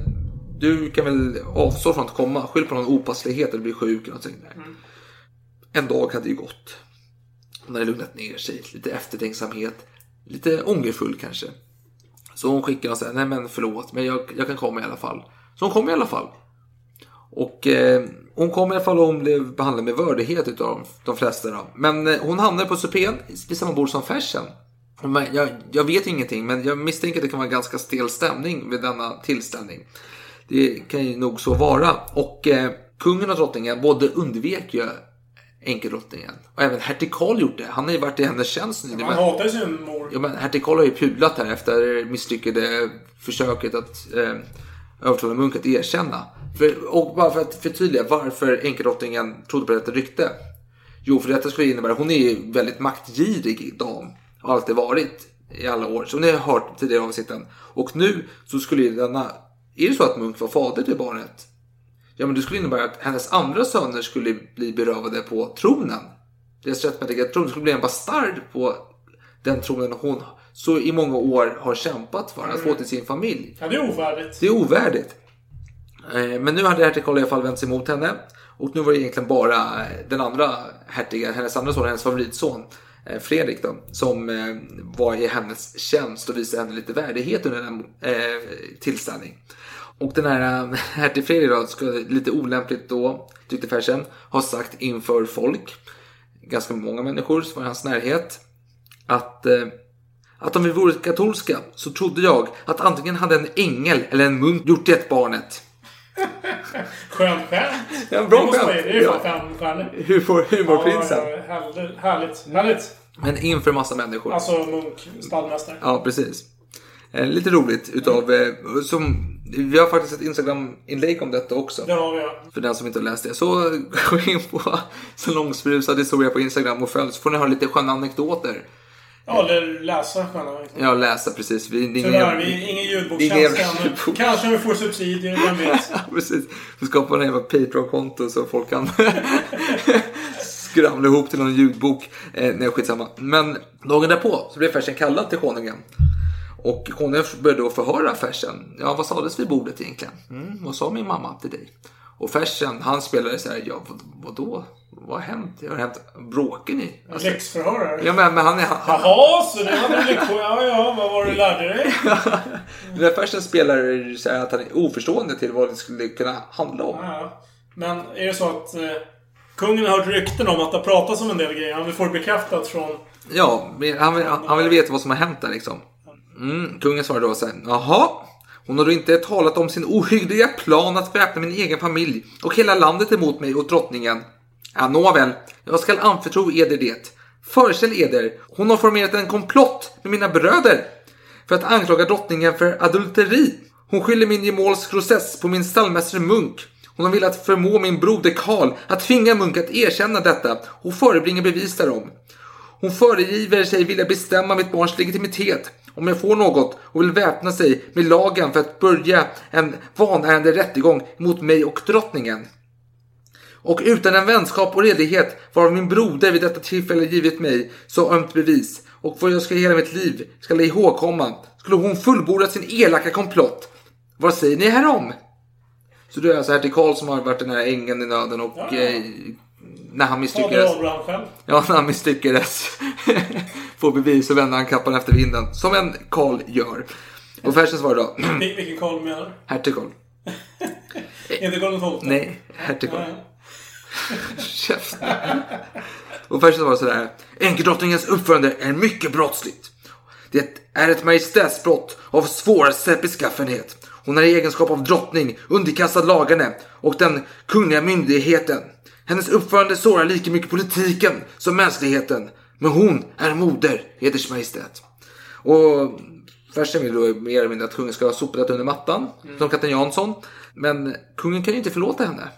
du kan väl avstå från att komma. Skyll på någon opasslighet eller bli sjuk. Eller någonting. Mm. En dag hade ju gått. Hon hade lugnat ner sig. Lite eftertänksamhet. Lite ångerfull kanske. Så hon skickade och sa, nej men förlåt, men jag, jag kan komma i alla fall. Så hon kom i alla fall. Och eh, hon kom i alla fall och hon blev behandlad med vördighet utav de, de flesta. Då. Men eh, hon hamnade på supén vid samma bord som Fersen. Jag, jag vet ingenting, men jag misstänker att det kan vara ganska stel stämning vid denna tillställning. Det kan ju nog så vara. Och eh, kungen och drottningen både undvek ju enkeldrottningen. Och även hertig Karl gjort det. Han har ju varit i hennes tjänst nu. Han hatar sin mor. Ja, men hertig Karl har ju pulat här efter misslyckade försöket att eh, övertala Munk att erkänna. För, och bara för att förtydliga varför enkeldrottningen trodde på detta rykte. Jo, för detta skulle innebära, hon är ju väldigt maktgirig dam. Har alltid varit i alla år. Så ni har hört tidigare avsnitten. Och nu så skulle ju denna, är det så att Munk var fader till barnet? Ja, men det skulle innebära att hennes andra söner skulle bli berövade på tronen. Deras rättmätiga tron skulle bli en bastard på den tronen hon så i många år har kämpat för att få till sin familj. Ja, det är ovärdigt. Det är ovärdigt. Eh, Men nu hade hertig Karl i alla fall vänt sig emot henne. Och nu var det egentligen bara eh, den andra hertigen, hennes andra son, hennes favoritson, eh, Fredrik då, som var i hennes tjänst och visade henne lite värdighet under den eh, tillställning. Och den här hertig Fredrik då, skulle lite olämpligt då, tyckte Fersen, ha sagt inför folk, ganska många människor som var i hans närhet, att eh, att om vi vore katolska så trodde jag att antingen hade en ängel eller en munk gjort det barnet. Skönt skämt. Ja, bra skämt. Det är ju fan Ja. fem stjärnor. Humor, humorprinsen. Ja, härligt. Härligt. härligt. Men inför massa människor. Alltså Munk, stallmästare. Ja, precis. Eh, lite roligt utav, eh, som, vi har faktiskt ett Instagram-inlägg om detta också. Det har vi ja. För den som inte har läst det. Så gå in på Salongsberusad historia på Instagram och följ så får ni höra lite sköna anekdoter. Ja, eller läsa sköna. Ja, läsa precis. Vi, det är Tyvärr, ingen- vi ingen ljudbokstjänst ljudbok. Kanske vi får subsidier, vem vet. Ja, precis. Vi skapar en jävla Patreon-konto så folk kan skramla ihop till någon ljudbok. Eh, nej, skitsamma. Men dagen därpå så blev Fersen kallad till konungen. Och konungen började då förhöra Fersen. Ja, vad sades vid bordet egentligen? Mm, vad sa min mamma till dig? Och Fersen, han spelade så här, ja vad, vadå? Vad har hänt? Det har hänt, bråkar ni? Alltså, Läxförhörare. ja, men, men han är... Han, han, Jaha, så det hade du. Ja, ja, vad var det du lärde dig? när Fersen spelar så här att han är oförstående till vad det skulle kunna handla om. Ja, men är det så att eh, kungen har hört rykten om att det har pratats om en del grejer? Han vill få det bekräftat från... Ja, han vill, han vill veta vad som har hänt där liksom. Mm, kungen svarade då så här, jaha. Hon har då inte talat om sin ohyggliga plan att väpna min egen familj och hela landet emot mig och drottningen. Ja, nåväl, jag skall anförtro eder det. Föreställ eder, hon har formerat en komplott med mina bröder för att anklaga drottningen för adulteri. Hon skyller min gemåls process på min stallmästare Munk. Hon har velat förmå min broder Karl att tvinga Munk att erkänna detta och förebringa bevis därom. Hon föregiver sig vilja bestämma mitt barns legitimitet om jag får något och vill väpna sig med lagen för att börja en vanärande rättegång mot mig och drottningen. Och utan en vänskap och redlighet varav min broder vid detta tillfälle givit mig så ömt bevis och vad jag ska hela mitt liv ska ihågkomma skulle hon fullborda sin elaka komplott. Vad säger ni härom? Så det är alltså hertig Karl som har varit den här ängeln i nöden och Ja. eh, när han misslyckades. Ja, när han misslyckades få bevis så vände han kappan efter vinden. Som en Karl gör. Och Fersen svarade då, Vil- Vilken Karl menar du? hertig Karl. Inte Karl XII? Nej, hertig Karl. Käften. Och Fersen svarade sådär, enkedrottningens uppförande är mycket brottsligt. Det är ett majestätsbrott av svåraste beskaffenhet. Hon är i egenskap av drottning underkastad lagarna och den kungliga myndigheten. Hennes uppförande sårar lika mycket politiken som mänskligheten. Men hon är moder, Eders Majestät. Och Fersen vill då mer eller mindre att kungen ska ha sopat under mattan, som katten Jansson. Men kungen kan ju inte förlåta henne.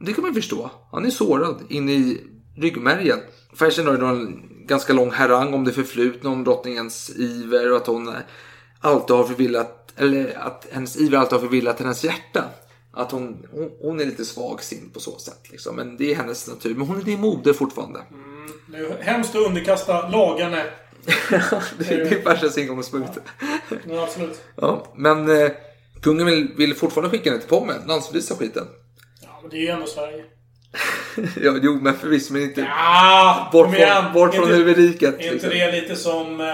Det kan man förstå. Han är sårad in i ryggmärgen. Fersen har ju då en ganska lång harang om det förflutna, om drottningens iver och att hon alltid har förvillat, eller att hennes iver alltid har förvillat hennes hjärta. Att hon, hon, hon är lite svagsint på så sätt. Liksom. Men det är hennes natur. Men hon är din moder fortfarande. Det är hemskt att underkasta lagarna. det, det är Fersens ingång och smut. Ja, absolut. Ja, men eh, kungen vill, vill fortfarande skicka henne till Pommern, landsförvisa skiten. Ja, men det är ju ändå Sverige. ja, jo, men förvisso, men inte Ja, bort från, bort från huvudriket. Är inte liksom. det lite som eh,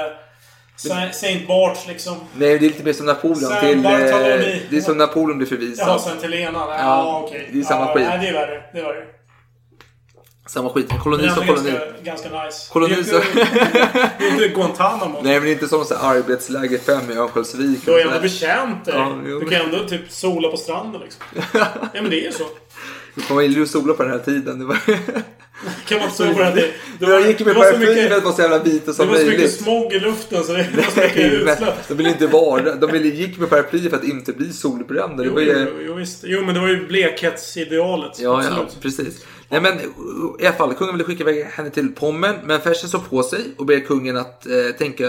Saint Barts liksom? Nej, det är lite mer som Napoleon till... Eh, Bartholomew. det är som Napoleon blir förvisad. Jaha, sen till Lena. Ja, Ja, okej. det är samma ja, skit. Nej, det är värre. Det är värre. Samma skit. Koloni som koloni. ganska, ganska nice. Koloni det är som... inte, det är inte Guantanamo. Nej, men inte som så här arbetsläger 5 i Örnsköldsvik. Du har ändå betjänt dig. Ja, du kan ändå typ sola på stranden liksom. ja, men det är ju så. Man var ju sola på den här tiden. Det var... Kan man inte sola på den här tiden? Det Jag gick ju med det mycket- för att vara så jävla vit och Det som var så mycket möjligt. smog i luften så det var så mycket utsläpp. de ville inte vara De ville, gick med paraply för att inte bli solbrända. Det Jo, var ju... jo, visst. jo, men det var ju blekhets-idealet. Ja, ja, precis. Nej, men i alla fall, kungen ville skicka iväg henne till Pommern, men Fersen såg på sig och ber kungen att eh, tänka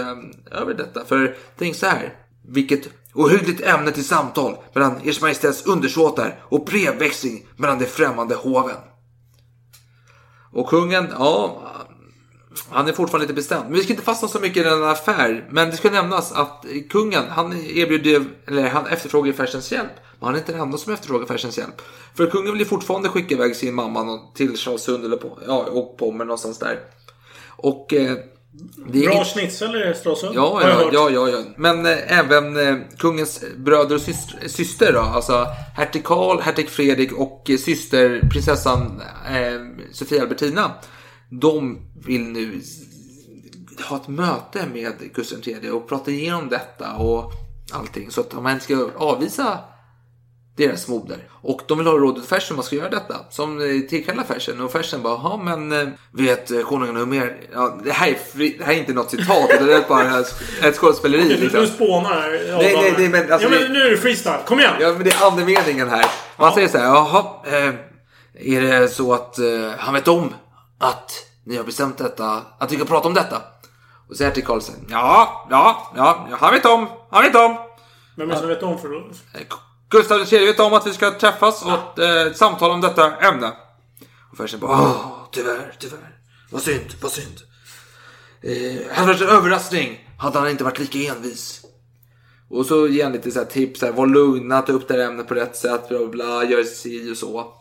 över detta. För tänk så här, vilket ohyggligt ämne till samtal mellan Ers Majestäts undersåtar och brevväxling mellan de främmande hoven. Och kungen, ja, han är fortfarande lite bestämd. Men vi ska inte fastna så mycket i den affär. Men det ska nämnas att kungen, han erbjuder, eller han efterfrågar Fersens hjälp. Men han är inte den enda som efterfrågar Fersens hjälp. För kungen vill ju fortfarande skicka iväg sin mamma till Charlesund eller på, ja, och Pommern någonstans där. Och... Eh, Bra inget- schnitzel i Stralsund. Ja, ja, ja, ja, ja. Men eh, även eh, kungens bröder och syster, syster då, alltså hertig Karl, hertig Fredrik och eh, syster prinsessan eh, Sofia Albertina. De vill nu ha ett möte med Gustav III och prata igenom detta och allting så att man inte ska avvisa deras moder. Och de vill ha rådet Fersen vad ska göra detta. Som eh, tillkallar Fersen och Fersen bara, ja men eh, vet eh, konungen hur mer? Ja, det, här är fri, det här är inte något citat, utan det är bara ett skådespeleri. Du, liksom. du spånar här. Nej, nej, nej, men alltså ja, men nu är det freestyle. Kom igen! Ja, men det är andemeningen här. Man säger så här, jaha, eh, är det så att eh, han vet om att ni har bestämt detta, att vi kan prata om detta? Och säger till Karlsson, ja, ja, ja, ja, han vet om, han vet om. Vem är det som vet om för då? Gustav III vet om att vi ska träffas och eh, samtala om detta ämne. Och Fersen bara, åh, tyvärr, tyvärr. Vad synd, vad synd. Eh, hade varit en överraskning hade han inte varit lika envis. Och så ger han lite så här tips, så här, var lugna, ta upp det här ämnet på rätt sätt, bla bla, gör si och så.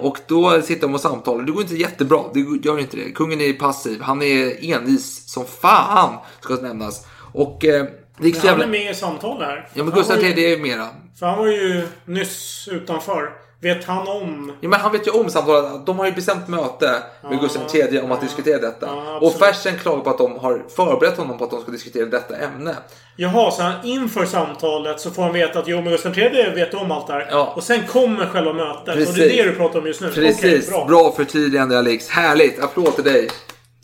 Och då sitter de och samtalar. Det går inte jättebra, det gör inte det. Kungen är passiv, han är envis som fan, ska nämnas. Och eh, det gick Men så han jävla... är med i samtal här. Ja men Han Gustav ju- III är mera. För han var ju nyss utanför. Vet han om... Ja, men han vet ju om samtalet. De har ju bestämt möte med Gustav III om att diskutera detta. Ja, och. Fersen klagar på att de har förberett honom på att de ska diskutera detta ämne. Jaha, så han inför samtalet så får han veta att jo, men Gustav III vet om allt det här. Ja. Och sen kommer själva mötet. Precis. Och det är det du pratar om just nu? Precis, Okej, bra. bra förtydligande Alex. Härligt, applåd till dig.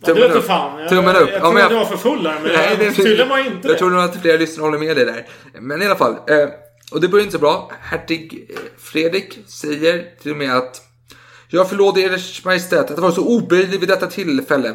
Ja, det vet fan. Jag, Tummen jag, upp. jag, Ja, trodde men att du var för full där, men Nej, det jag, tydligen var jag inte Jag det. tror nog att flera lyssnare håller med dig där. Men i alla fall. Eh, och det börjar inte så bra. Hertig eh, Fredrik säger till och med att jag förlåter Eders Majestät att det var så oböjlig vid detta tillfälle.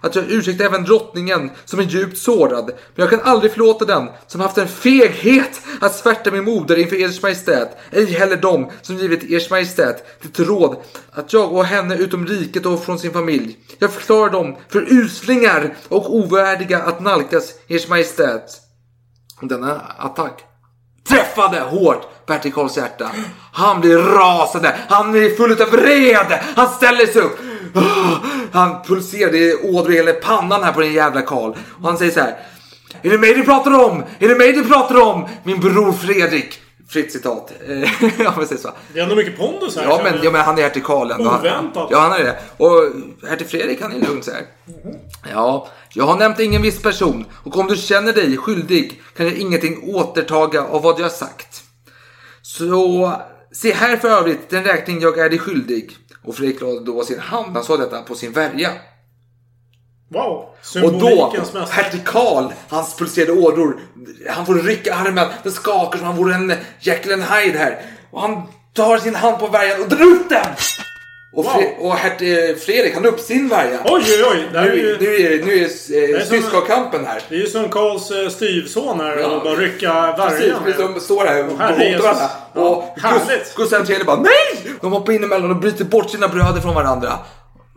Att jag ursäktar även drottningen som är djupt sårad. Men jag kan aldrig förlåta den som haft en feghet att svärta min moder inför Eders Majestät. Ej heller dem som givit Eders Majestät det råd att jag och henne utom riket och från sin familj. Jag förklarar dem för uslingar och ovärdiga att nalkas Eders Majestät. Denna attack träffade hårt Bertil Karls hjärta. Han blir rasande, han är full av vrede, han ställer sig upp. Han pulserar, det är ådror i hela pannan här på den jävla Karl. Och han säger så här. Är det mig du pratar om? Är det mig du pratar om? Min bror Fredrik. Fritt citat. Man säger så. Det är ändå mycket pondus här. Ja men, ja men han är hertig Karl ändå. Oväntat. Ja han är det. Och hertig Fredrik han är lugn så här. Ja, jag har nämnt ingen viss person och om du känner dig skyldig kan jag ingenting återtaga av vad jag har sagt. Så se här för övrigt den räkning jag är dig skyldig. Och Fredrik la då sin hand, han sa detta, på sin värja. Wow. Och då, hertig Karl, hans pulserade ådror, han får rycka armen, den skakar som han vore en Jekyll and Hyde här. Och han tar sin hand på värjan och drar ut den! Och, Wow. Fre- och hertig Fredrik, han upp sin värja. Oj, oj, oj. Det här är Nu, ju... nu är, nu är, eh, syskonkampen här. Det är ju som Karls eh, styvson här Ja. och bara rycka Precis, värjan. precis, de står här och hotar varandra. Och Gustav III bara NEJ! De hoppar in emellan och bryter bort sina bröder från varandra.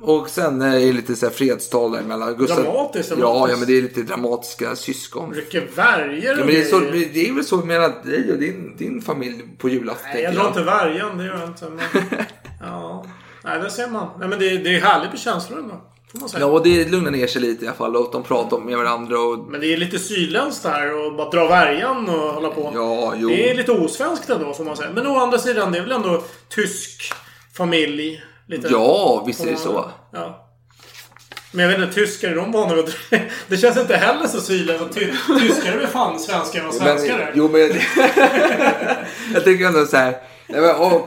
Och sen eh, är det lite så här fredstal där mellan Gustav... Dramatiskt, Ja, ja, men det är lite dramatiska syskon. Rycker värjor Ja, men det, är så, det är väl så mellan dig och din, din familj på julafton. Nej, jag drar inte värjan, det gör jag inte. Men... ja. Nej, det ser man. Nej, men det, det är härligt med känslor ändå. Ja, och det lugnar ner sig lite i alla fall. Och de pratar med varandra och... Men det är lite sydländskt här och bara dra värjan och hålla på. Ja, jo. Det är lite osvenskt ändå får man säga. Men å andra sidan, det är väl ändå tysk familj. Lite. Ja, visst är det så. Ja. Men jag vet inte, tyskar är de vana att... Det känns inte heller så sydländskt. Ty, tyskar är väl fan svenskar än vad svenskar Men, är. jo, men... jag tycker ändå så här...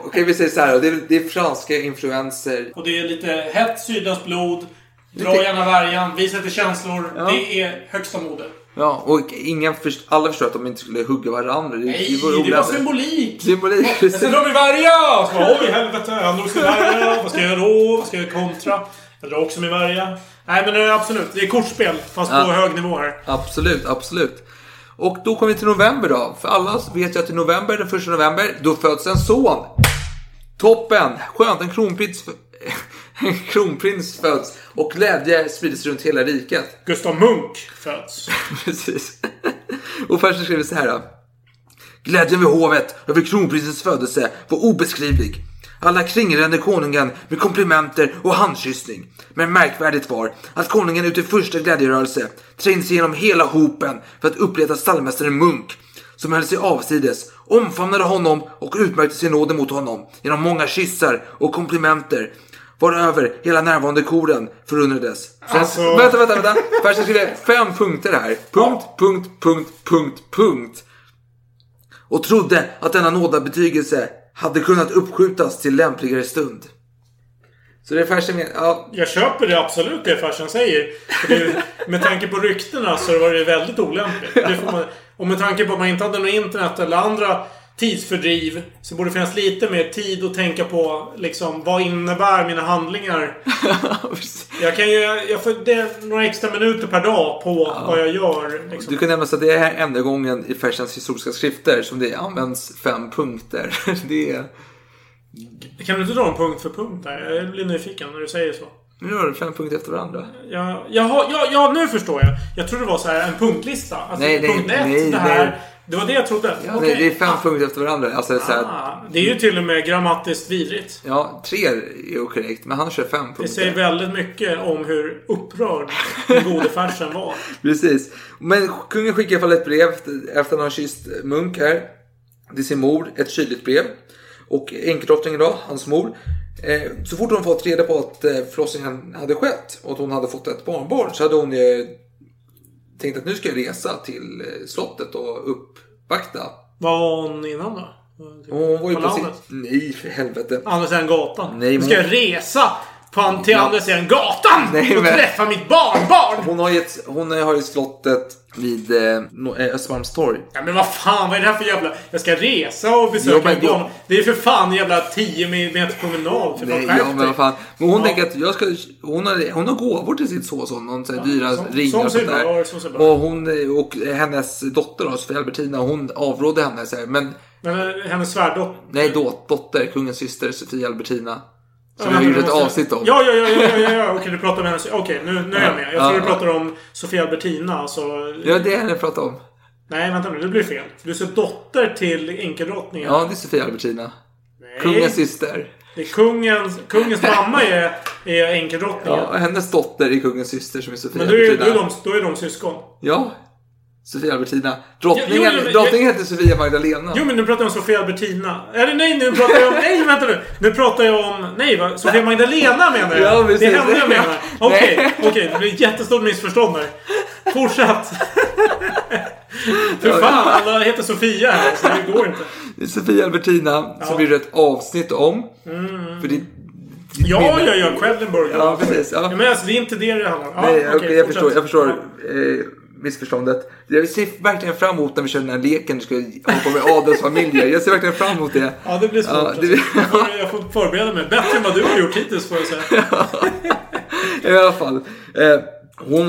Okej, vi säger så här. Det är, det är franska influenser. Och det är lite hett sydländskt blod. Dra gärna värjan, visa lite känslor. Det är högsta mode. Ja, och ingen först, alla förstår att de inte skulle hugga varandra. Det, Nej, det var olämpligt. symbolik! Symbolik, Jag precis. ska dra min värja! Så bara, Oj, helvete. Han drog sin värja. Vad ska jag göra då? Vad ska jag kontra? Jag drar också min värja. Nej, men absolut. Det är kortspel. Fast på Ja. hög nivå här. Absolut, absolut. Och då kommer vi till november då. För alla vet ju att i november, den första november, då föds en son. Toppen! Skönt, en kronprins, en kronprins föds. Och glädje sprider sig runt hela riket. Gustav Munk föds. Precis. Och först skriver vi så här. Då. Glädjen vid hovet över kronprinsens födelse var obeskrivlig. Alla kringrände konungen med komplimenter och handkyssning. Men märkvärdigt var att konungen ut i första glädjerörelse trängde sig genom hela hopen för att uppleta stallmästaren Munk som höll sig avsides, omfamnade honom och utmärkte sin nåd mot honom genom många kyssar och komplimenter varöver hela närvarande koren förundrades. Alltså- Vänta, vänta, vänta. Först skriver fem punkter här. Punkt, punkt, punkt, punkt, punkt. Och trodde att denna nådabetygelse hade kunnat uppskjutas till lämpligare stund. Så det är Fersen med, ja, Jag köper det absolut det farsan säger. För det, med tanke på ryktena så var det väldigt olämpligt. Det får man, och med tanke på att man inte hade något internet eller andra tidsfördriv så borde det finnas lite mer tid att tänka på liksom vad innebär mina handlingar. Jag kan ju... Jag får några extra minuter per dag på vad jag gör. Liksom. Du kan nämna så att det är enda gången i Fersens historiska skrifter som det används fem punkter. Det är... Kan du inte dra en punkt för punkt där? Jag blir nyfiken när du säger så. Nu gör du fem punkter efter varandra. Ja, jaha, ja, ja, nu förstår jag. Jag trodde det var så här en punktlista. Alltså, Nej, nej, punkt ett, nej, det här. nej. Det var det jag trodde. Ja, Okej. det, det är fem punkter efter varandra. Alltså, så här, Ah, det är ju till och med grammatiskt vidrigt. ja, tre är ju korrekt, men han kör fem Det punkter. säger väldigt mycket om hur upprörd den gode farsen var. Precis. Men kungen skickar i alla fall ett brev efter att han har kysst Munk här. Till sin mor. Ett kyligt brev. Och enkeldrottningen då, hans mor. Eh, så fort hon fått reda på att eh, förlossningen hade skett och att hon hade fått ett barnbarn så hade hon eh, tänkt att nu ska jag resa till eh, slottet och uppvakta. Vad var hon innan då? Hon var ju På på sitt... Nej, för helvete. Andra sidan gatan. Nej, nu men ska jag resa på, till Ja. andra sidan gatan! Nej, och men- träffa mitt barnbarn! Hon har ju, ett, hon har ju slottet vid eh, eh, Östermalmstorg. Ja, men vad fan, vad är det här för jävla... Jag ska resa och besöka Jo, men mitt barn. Det är för fan en jävla 10 meter promenad. För Nej, fan, ja, men vad fan. Men hon Ja. tänker att jag ska, hon, har, hon har gåvor till sitt son, någon sån här dyra som- ringar som och sånt där. bör, som. Och, hon, och hennes dotter då, Sofia Albertina, hon avrådde henne. Så här, men Men eh, hennes svärdotter... nej, då, dotter, kungens syster Sofia Albertina. Som Ja, vi men gjorde ett avsnitt om. Ja, ja, ja, ja, ja, ja. okej du pratar om hennes... Okej, nu, nu är jag med. Jag Ja, tror du pratar om Sofia Albertina, alltså... Ja, det är henne jag pratar om. Nej, vänta nu, det blir fel. Du ser dotter till enkeldrottningen. Ja, det är Sofia Albertina. Nej. Kungens syster. Det är kungens... Kungens mamma är, är enkeldrottningen. Ja, hennes dotter är kungens syster som är Sofia men då är, då, Albertina. är de, då är de syskon. Ja, Sofia Albertina. Drottningen, Jo, jo, men- drottningen heter Sofia Magdalena. Jo men nu pratar jag om Sofia Albertina. Eller nej, nu pratar jag om... Nej, vänta nu. Nu pratar jag om... Nej, va? Sofia Magdalena menar jag. Ja, precis. det är henne jag menar. Okej, okej. Det blir ett jättestort missförstånd här. Fortsätt. För Ja, fan, ja. alla heter Sofia här så det går inte. Det är Sofia Albertina som Ja. vi gjorde ett avsnitt om. Mm. För det, Ja, ja, ja. Quedlinburg. Ja, precis. Ja. men alltså, det är inte det det handlar om. Ja, Nej, okej, okej, jag, förstår, jag förstår eh, missförståndet. Jag ser verkligen fram emot när vi kör den här leken. Du ska hålla på med adelsfamiljer. Jag ser verkligen fram emot det. Ja, det blir svårt. Ja, alltså. det- jag, får, jag får förbereda mig. Bättre än vad du har gjort hittills, får jag säga. I alla fall. Eh, hon,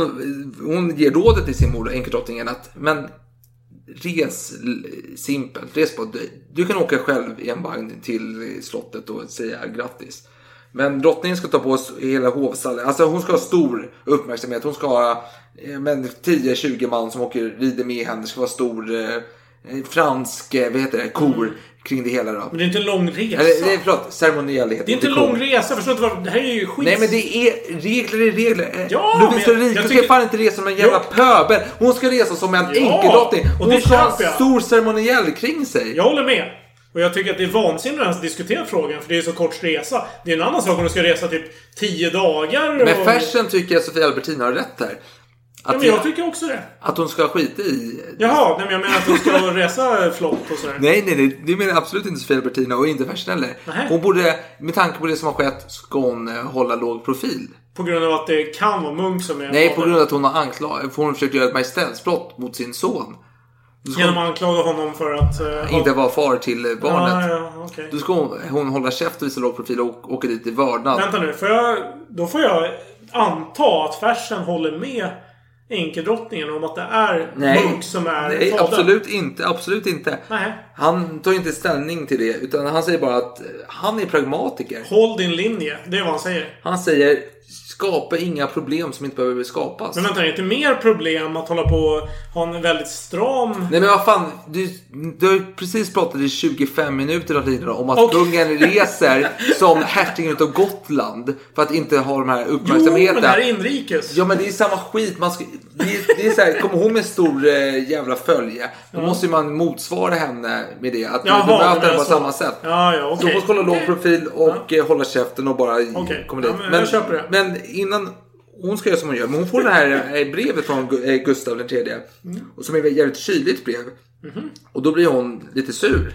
hon ger rådet till sin mor, enkeldrottningen, att men res simpelt. Res på, du, du kan åka själv i en vagn till slottet och säga grattis. Men drottningen ska ta på sig hela hovstallen. Alltså hon ska ha stor uppmärksamhet. Hon ska ha eh, men 10-20 man som åker, rider med henne. Det ska vara stor eh, fransk, eh, vad heter det, kor kring det hela då. Men det är inte en lång resa. Eller, nej, förlåt, ceremoniell heter Det är inte en lång resa. Förstår inte vad... Det här är ju skit. Nej men det är regler är regler. Ja, Lovisa men jag- Rika jag ska tycker- fan inte resa som en jävla pöbel. Hon ska resa som en Ja, enkeldrottning. och Hon ska ha en jag. stor ceremoniell kring sig. Jag håller med. Och jag tycker att det är vansinnigt att ens diskutera frågan, för det är så kort resa. Det är en annan sak om du ska resa typ 10 dagar. Och... Med fashion tycker jag Sofia Albertina har rätt här. Ja, Att, men jag tycker också det. att hon ska skita i... Jaha, nej, men jag menar att du ska resa flott och sådär. Nej, nej, nej. Det menar absolut inte Sofia Albertina och inte fashion heller. Hon borde, med tanke på det som har skett, ska hon eh, hålla låg profil. På grund av att det kan vara Munk som är Nej, på grund av att hon har anklagat, för hon har försökt göra ett majestätsbrott mot sin son. Genom att anklaga honom för att... eh, inte vara far till eh, barnet. Ja, ja, okej. Då ska hon, hon hålla käft och visa låg profil och åka dit i vördnad. Vänta nu, får jag, då får jag anta att Fersen håller med enkeldrottningen om att det är Munk som är nej fadern. absolut inte. Absolut inte. Nej. Han tar inte ställning till det. Utan han säger bara att eh, han är pragmatiker. Håll din linje. Det är vad han säger. Han säger skapa inga problem som inte behöver skapas. Men vänta, är det inte mer problem att hålla på och ha en väldigt stram... Nej men vad fan, du, du har ju precis pratat i 25 minuter tiden om att Och- kungen reser som hertigen av Gotland för att inte ha de här Jo, uppmärksamheten. men det här är inrikes. Ja men det är samma skit. Man ska, det, är, det är så här, kommer hon med stor eh, jävla följe. Då Ja. måste man motsvara henne med det. Att Jaha, men henne på så. samma sätt. Ja, ja, Så okej. hon ska hålla låg profil och eh, hålla käften och bara Okej. komma Ja, dit. men jag köper det. men innan hon ska göra som hon gör. Men hon får det här eh, brevet från eh, Gustav den tredje. Mm. Och som är ett jävligt kyligt brev. Mhm. Och då blir hon lite sur.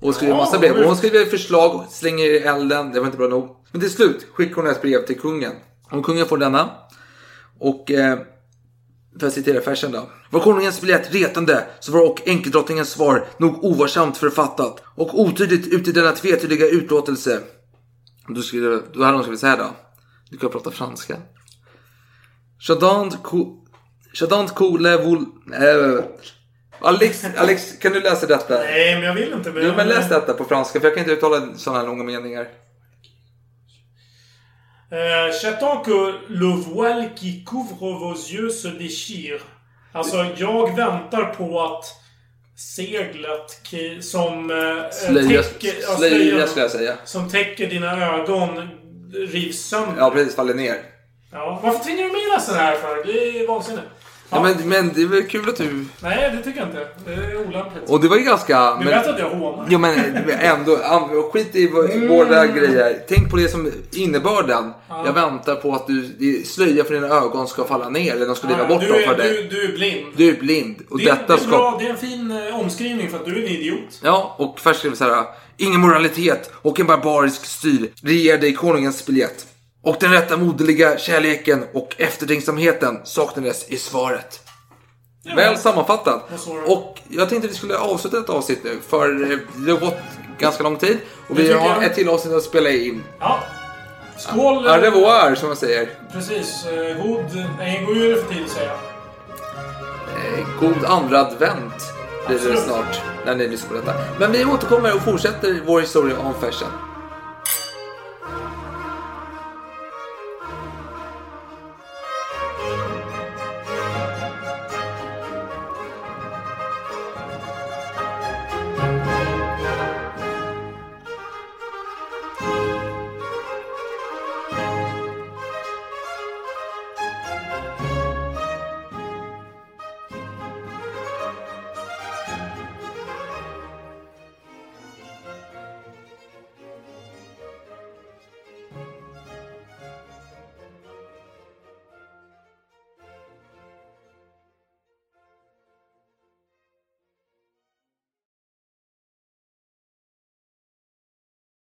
Och skriver Ja, massa brev. Och hon skriver förslag, slänger i elden. Det var inte bra nog. Men till slut skickar hon ett brev till kungen. Och kungen får denna. Och eh, för att citera färsen då. Var konungens biljett retande så var och enkeldrottningens svar nog ovarsamt författat och otydligt ut i denna tvetydiga utlåtelse. Då, skulle, då hade hon skrivit så här då. Du kan prata franska. Chadant co... Chadant voul... Äh, Alex, Alex, kan du läsa detta? Nej, men jag vill inte. Jo, men läs detta på franska för jag kan inte uttala sådana här långa meningar. J'attends que le voile qui couvre vos yeux se déchire. Alltså, jag väntar på att seglet som eh, Slöja, täcker... ja, slöja slöjan skulle jag säga. Som täcker dina ögon rivs sönder. Ja, precis. Faller ner. Ja, varför tvingar du mig läsa det här för? Det är vansinnigt. Ja, men, men det är väl kul att du... Nej, det tycker jag inte. Det är olämpligt. Och det var ju ganska... Du men- vet att jag hånar. Jo men ändå, skit i Mm. våra grejer. Tänk på det som innebörden. Ja. Jag väntar på att du, det- slöja för dina ögon ska falla ner eller de ska driva bort du, dem är, för du, dig. du är blind. Du är blind. Och det, är- detta det, är ska... bra, det är en fin eh, omskrivning för att du är en idiot. Ja, och först skriver så här. Ingen moralitet och en barbarisk styr reger dig konungens biljett. Och den rätta moderliga kärleken och eftertänksamheten saknades i svaret. Väl sammanfattat. Och jag tänkte vi skulle avsluta ett avsnitt nu. För eh, det har gått ganska lång tid. Och Det vi har jag. ett till avsnitt att spela in. Ja. Skål! Au revoir, som man säger. Precis. eh, God... Nej, god jul för tid säger jag. Eh, God andra advent blir det snart när ni lyssnar på detta. Men vi återkommer och fortsätter vår historia om fashion.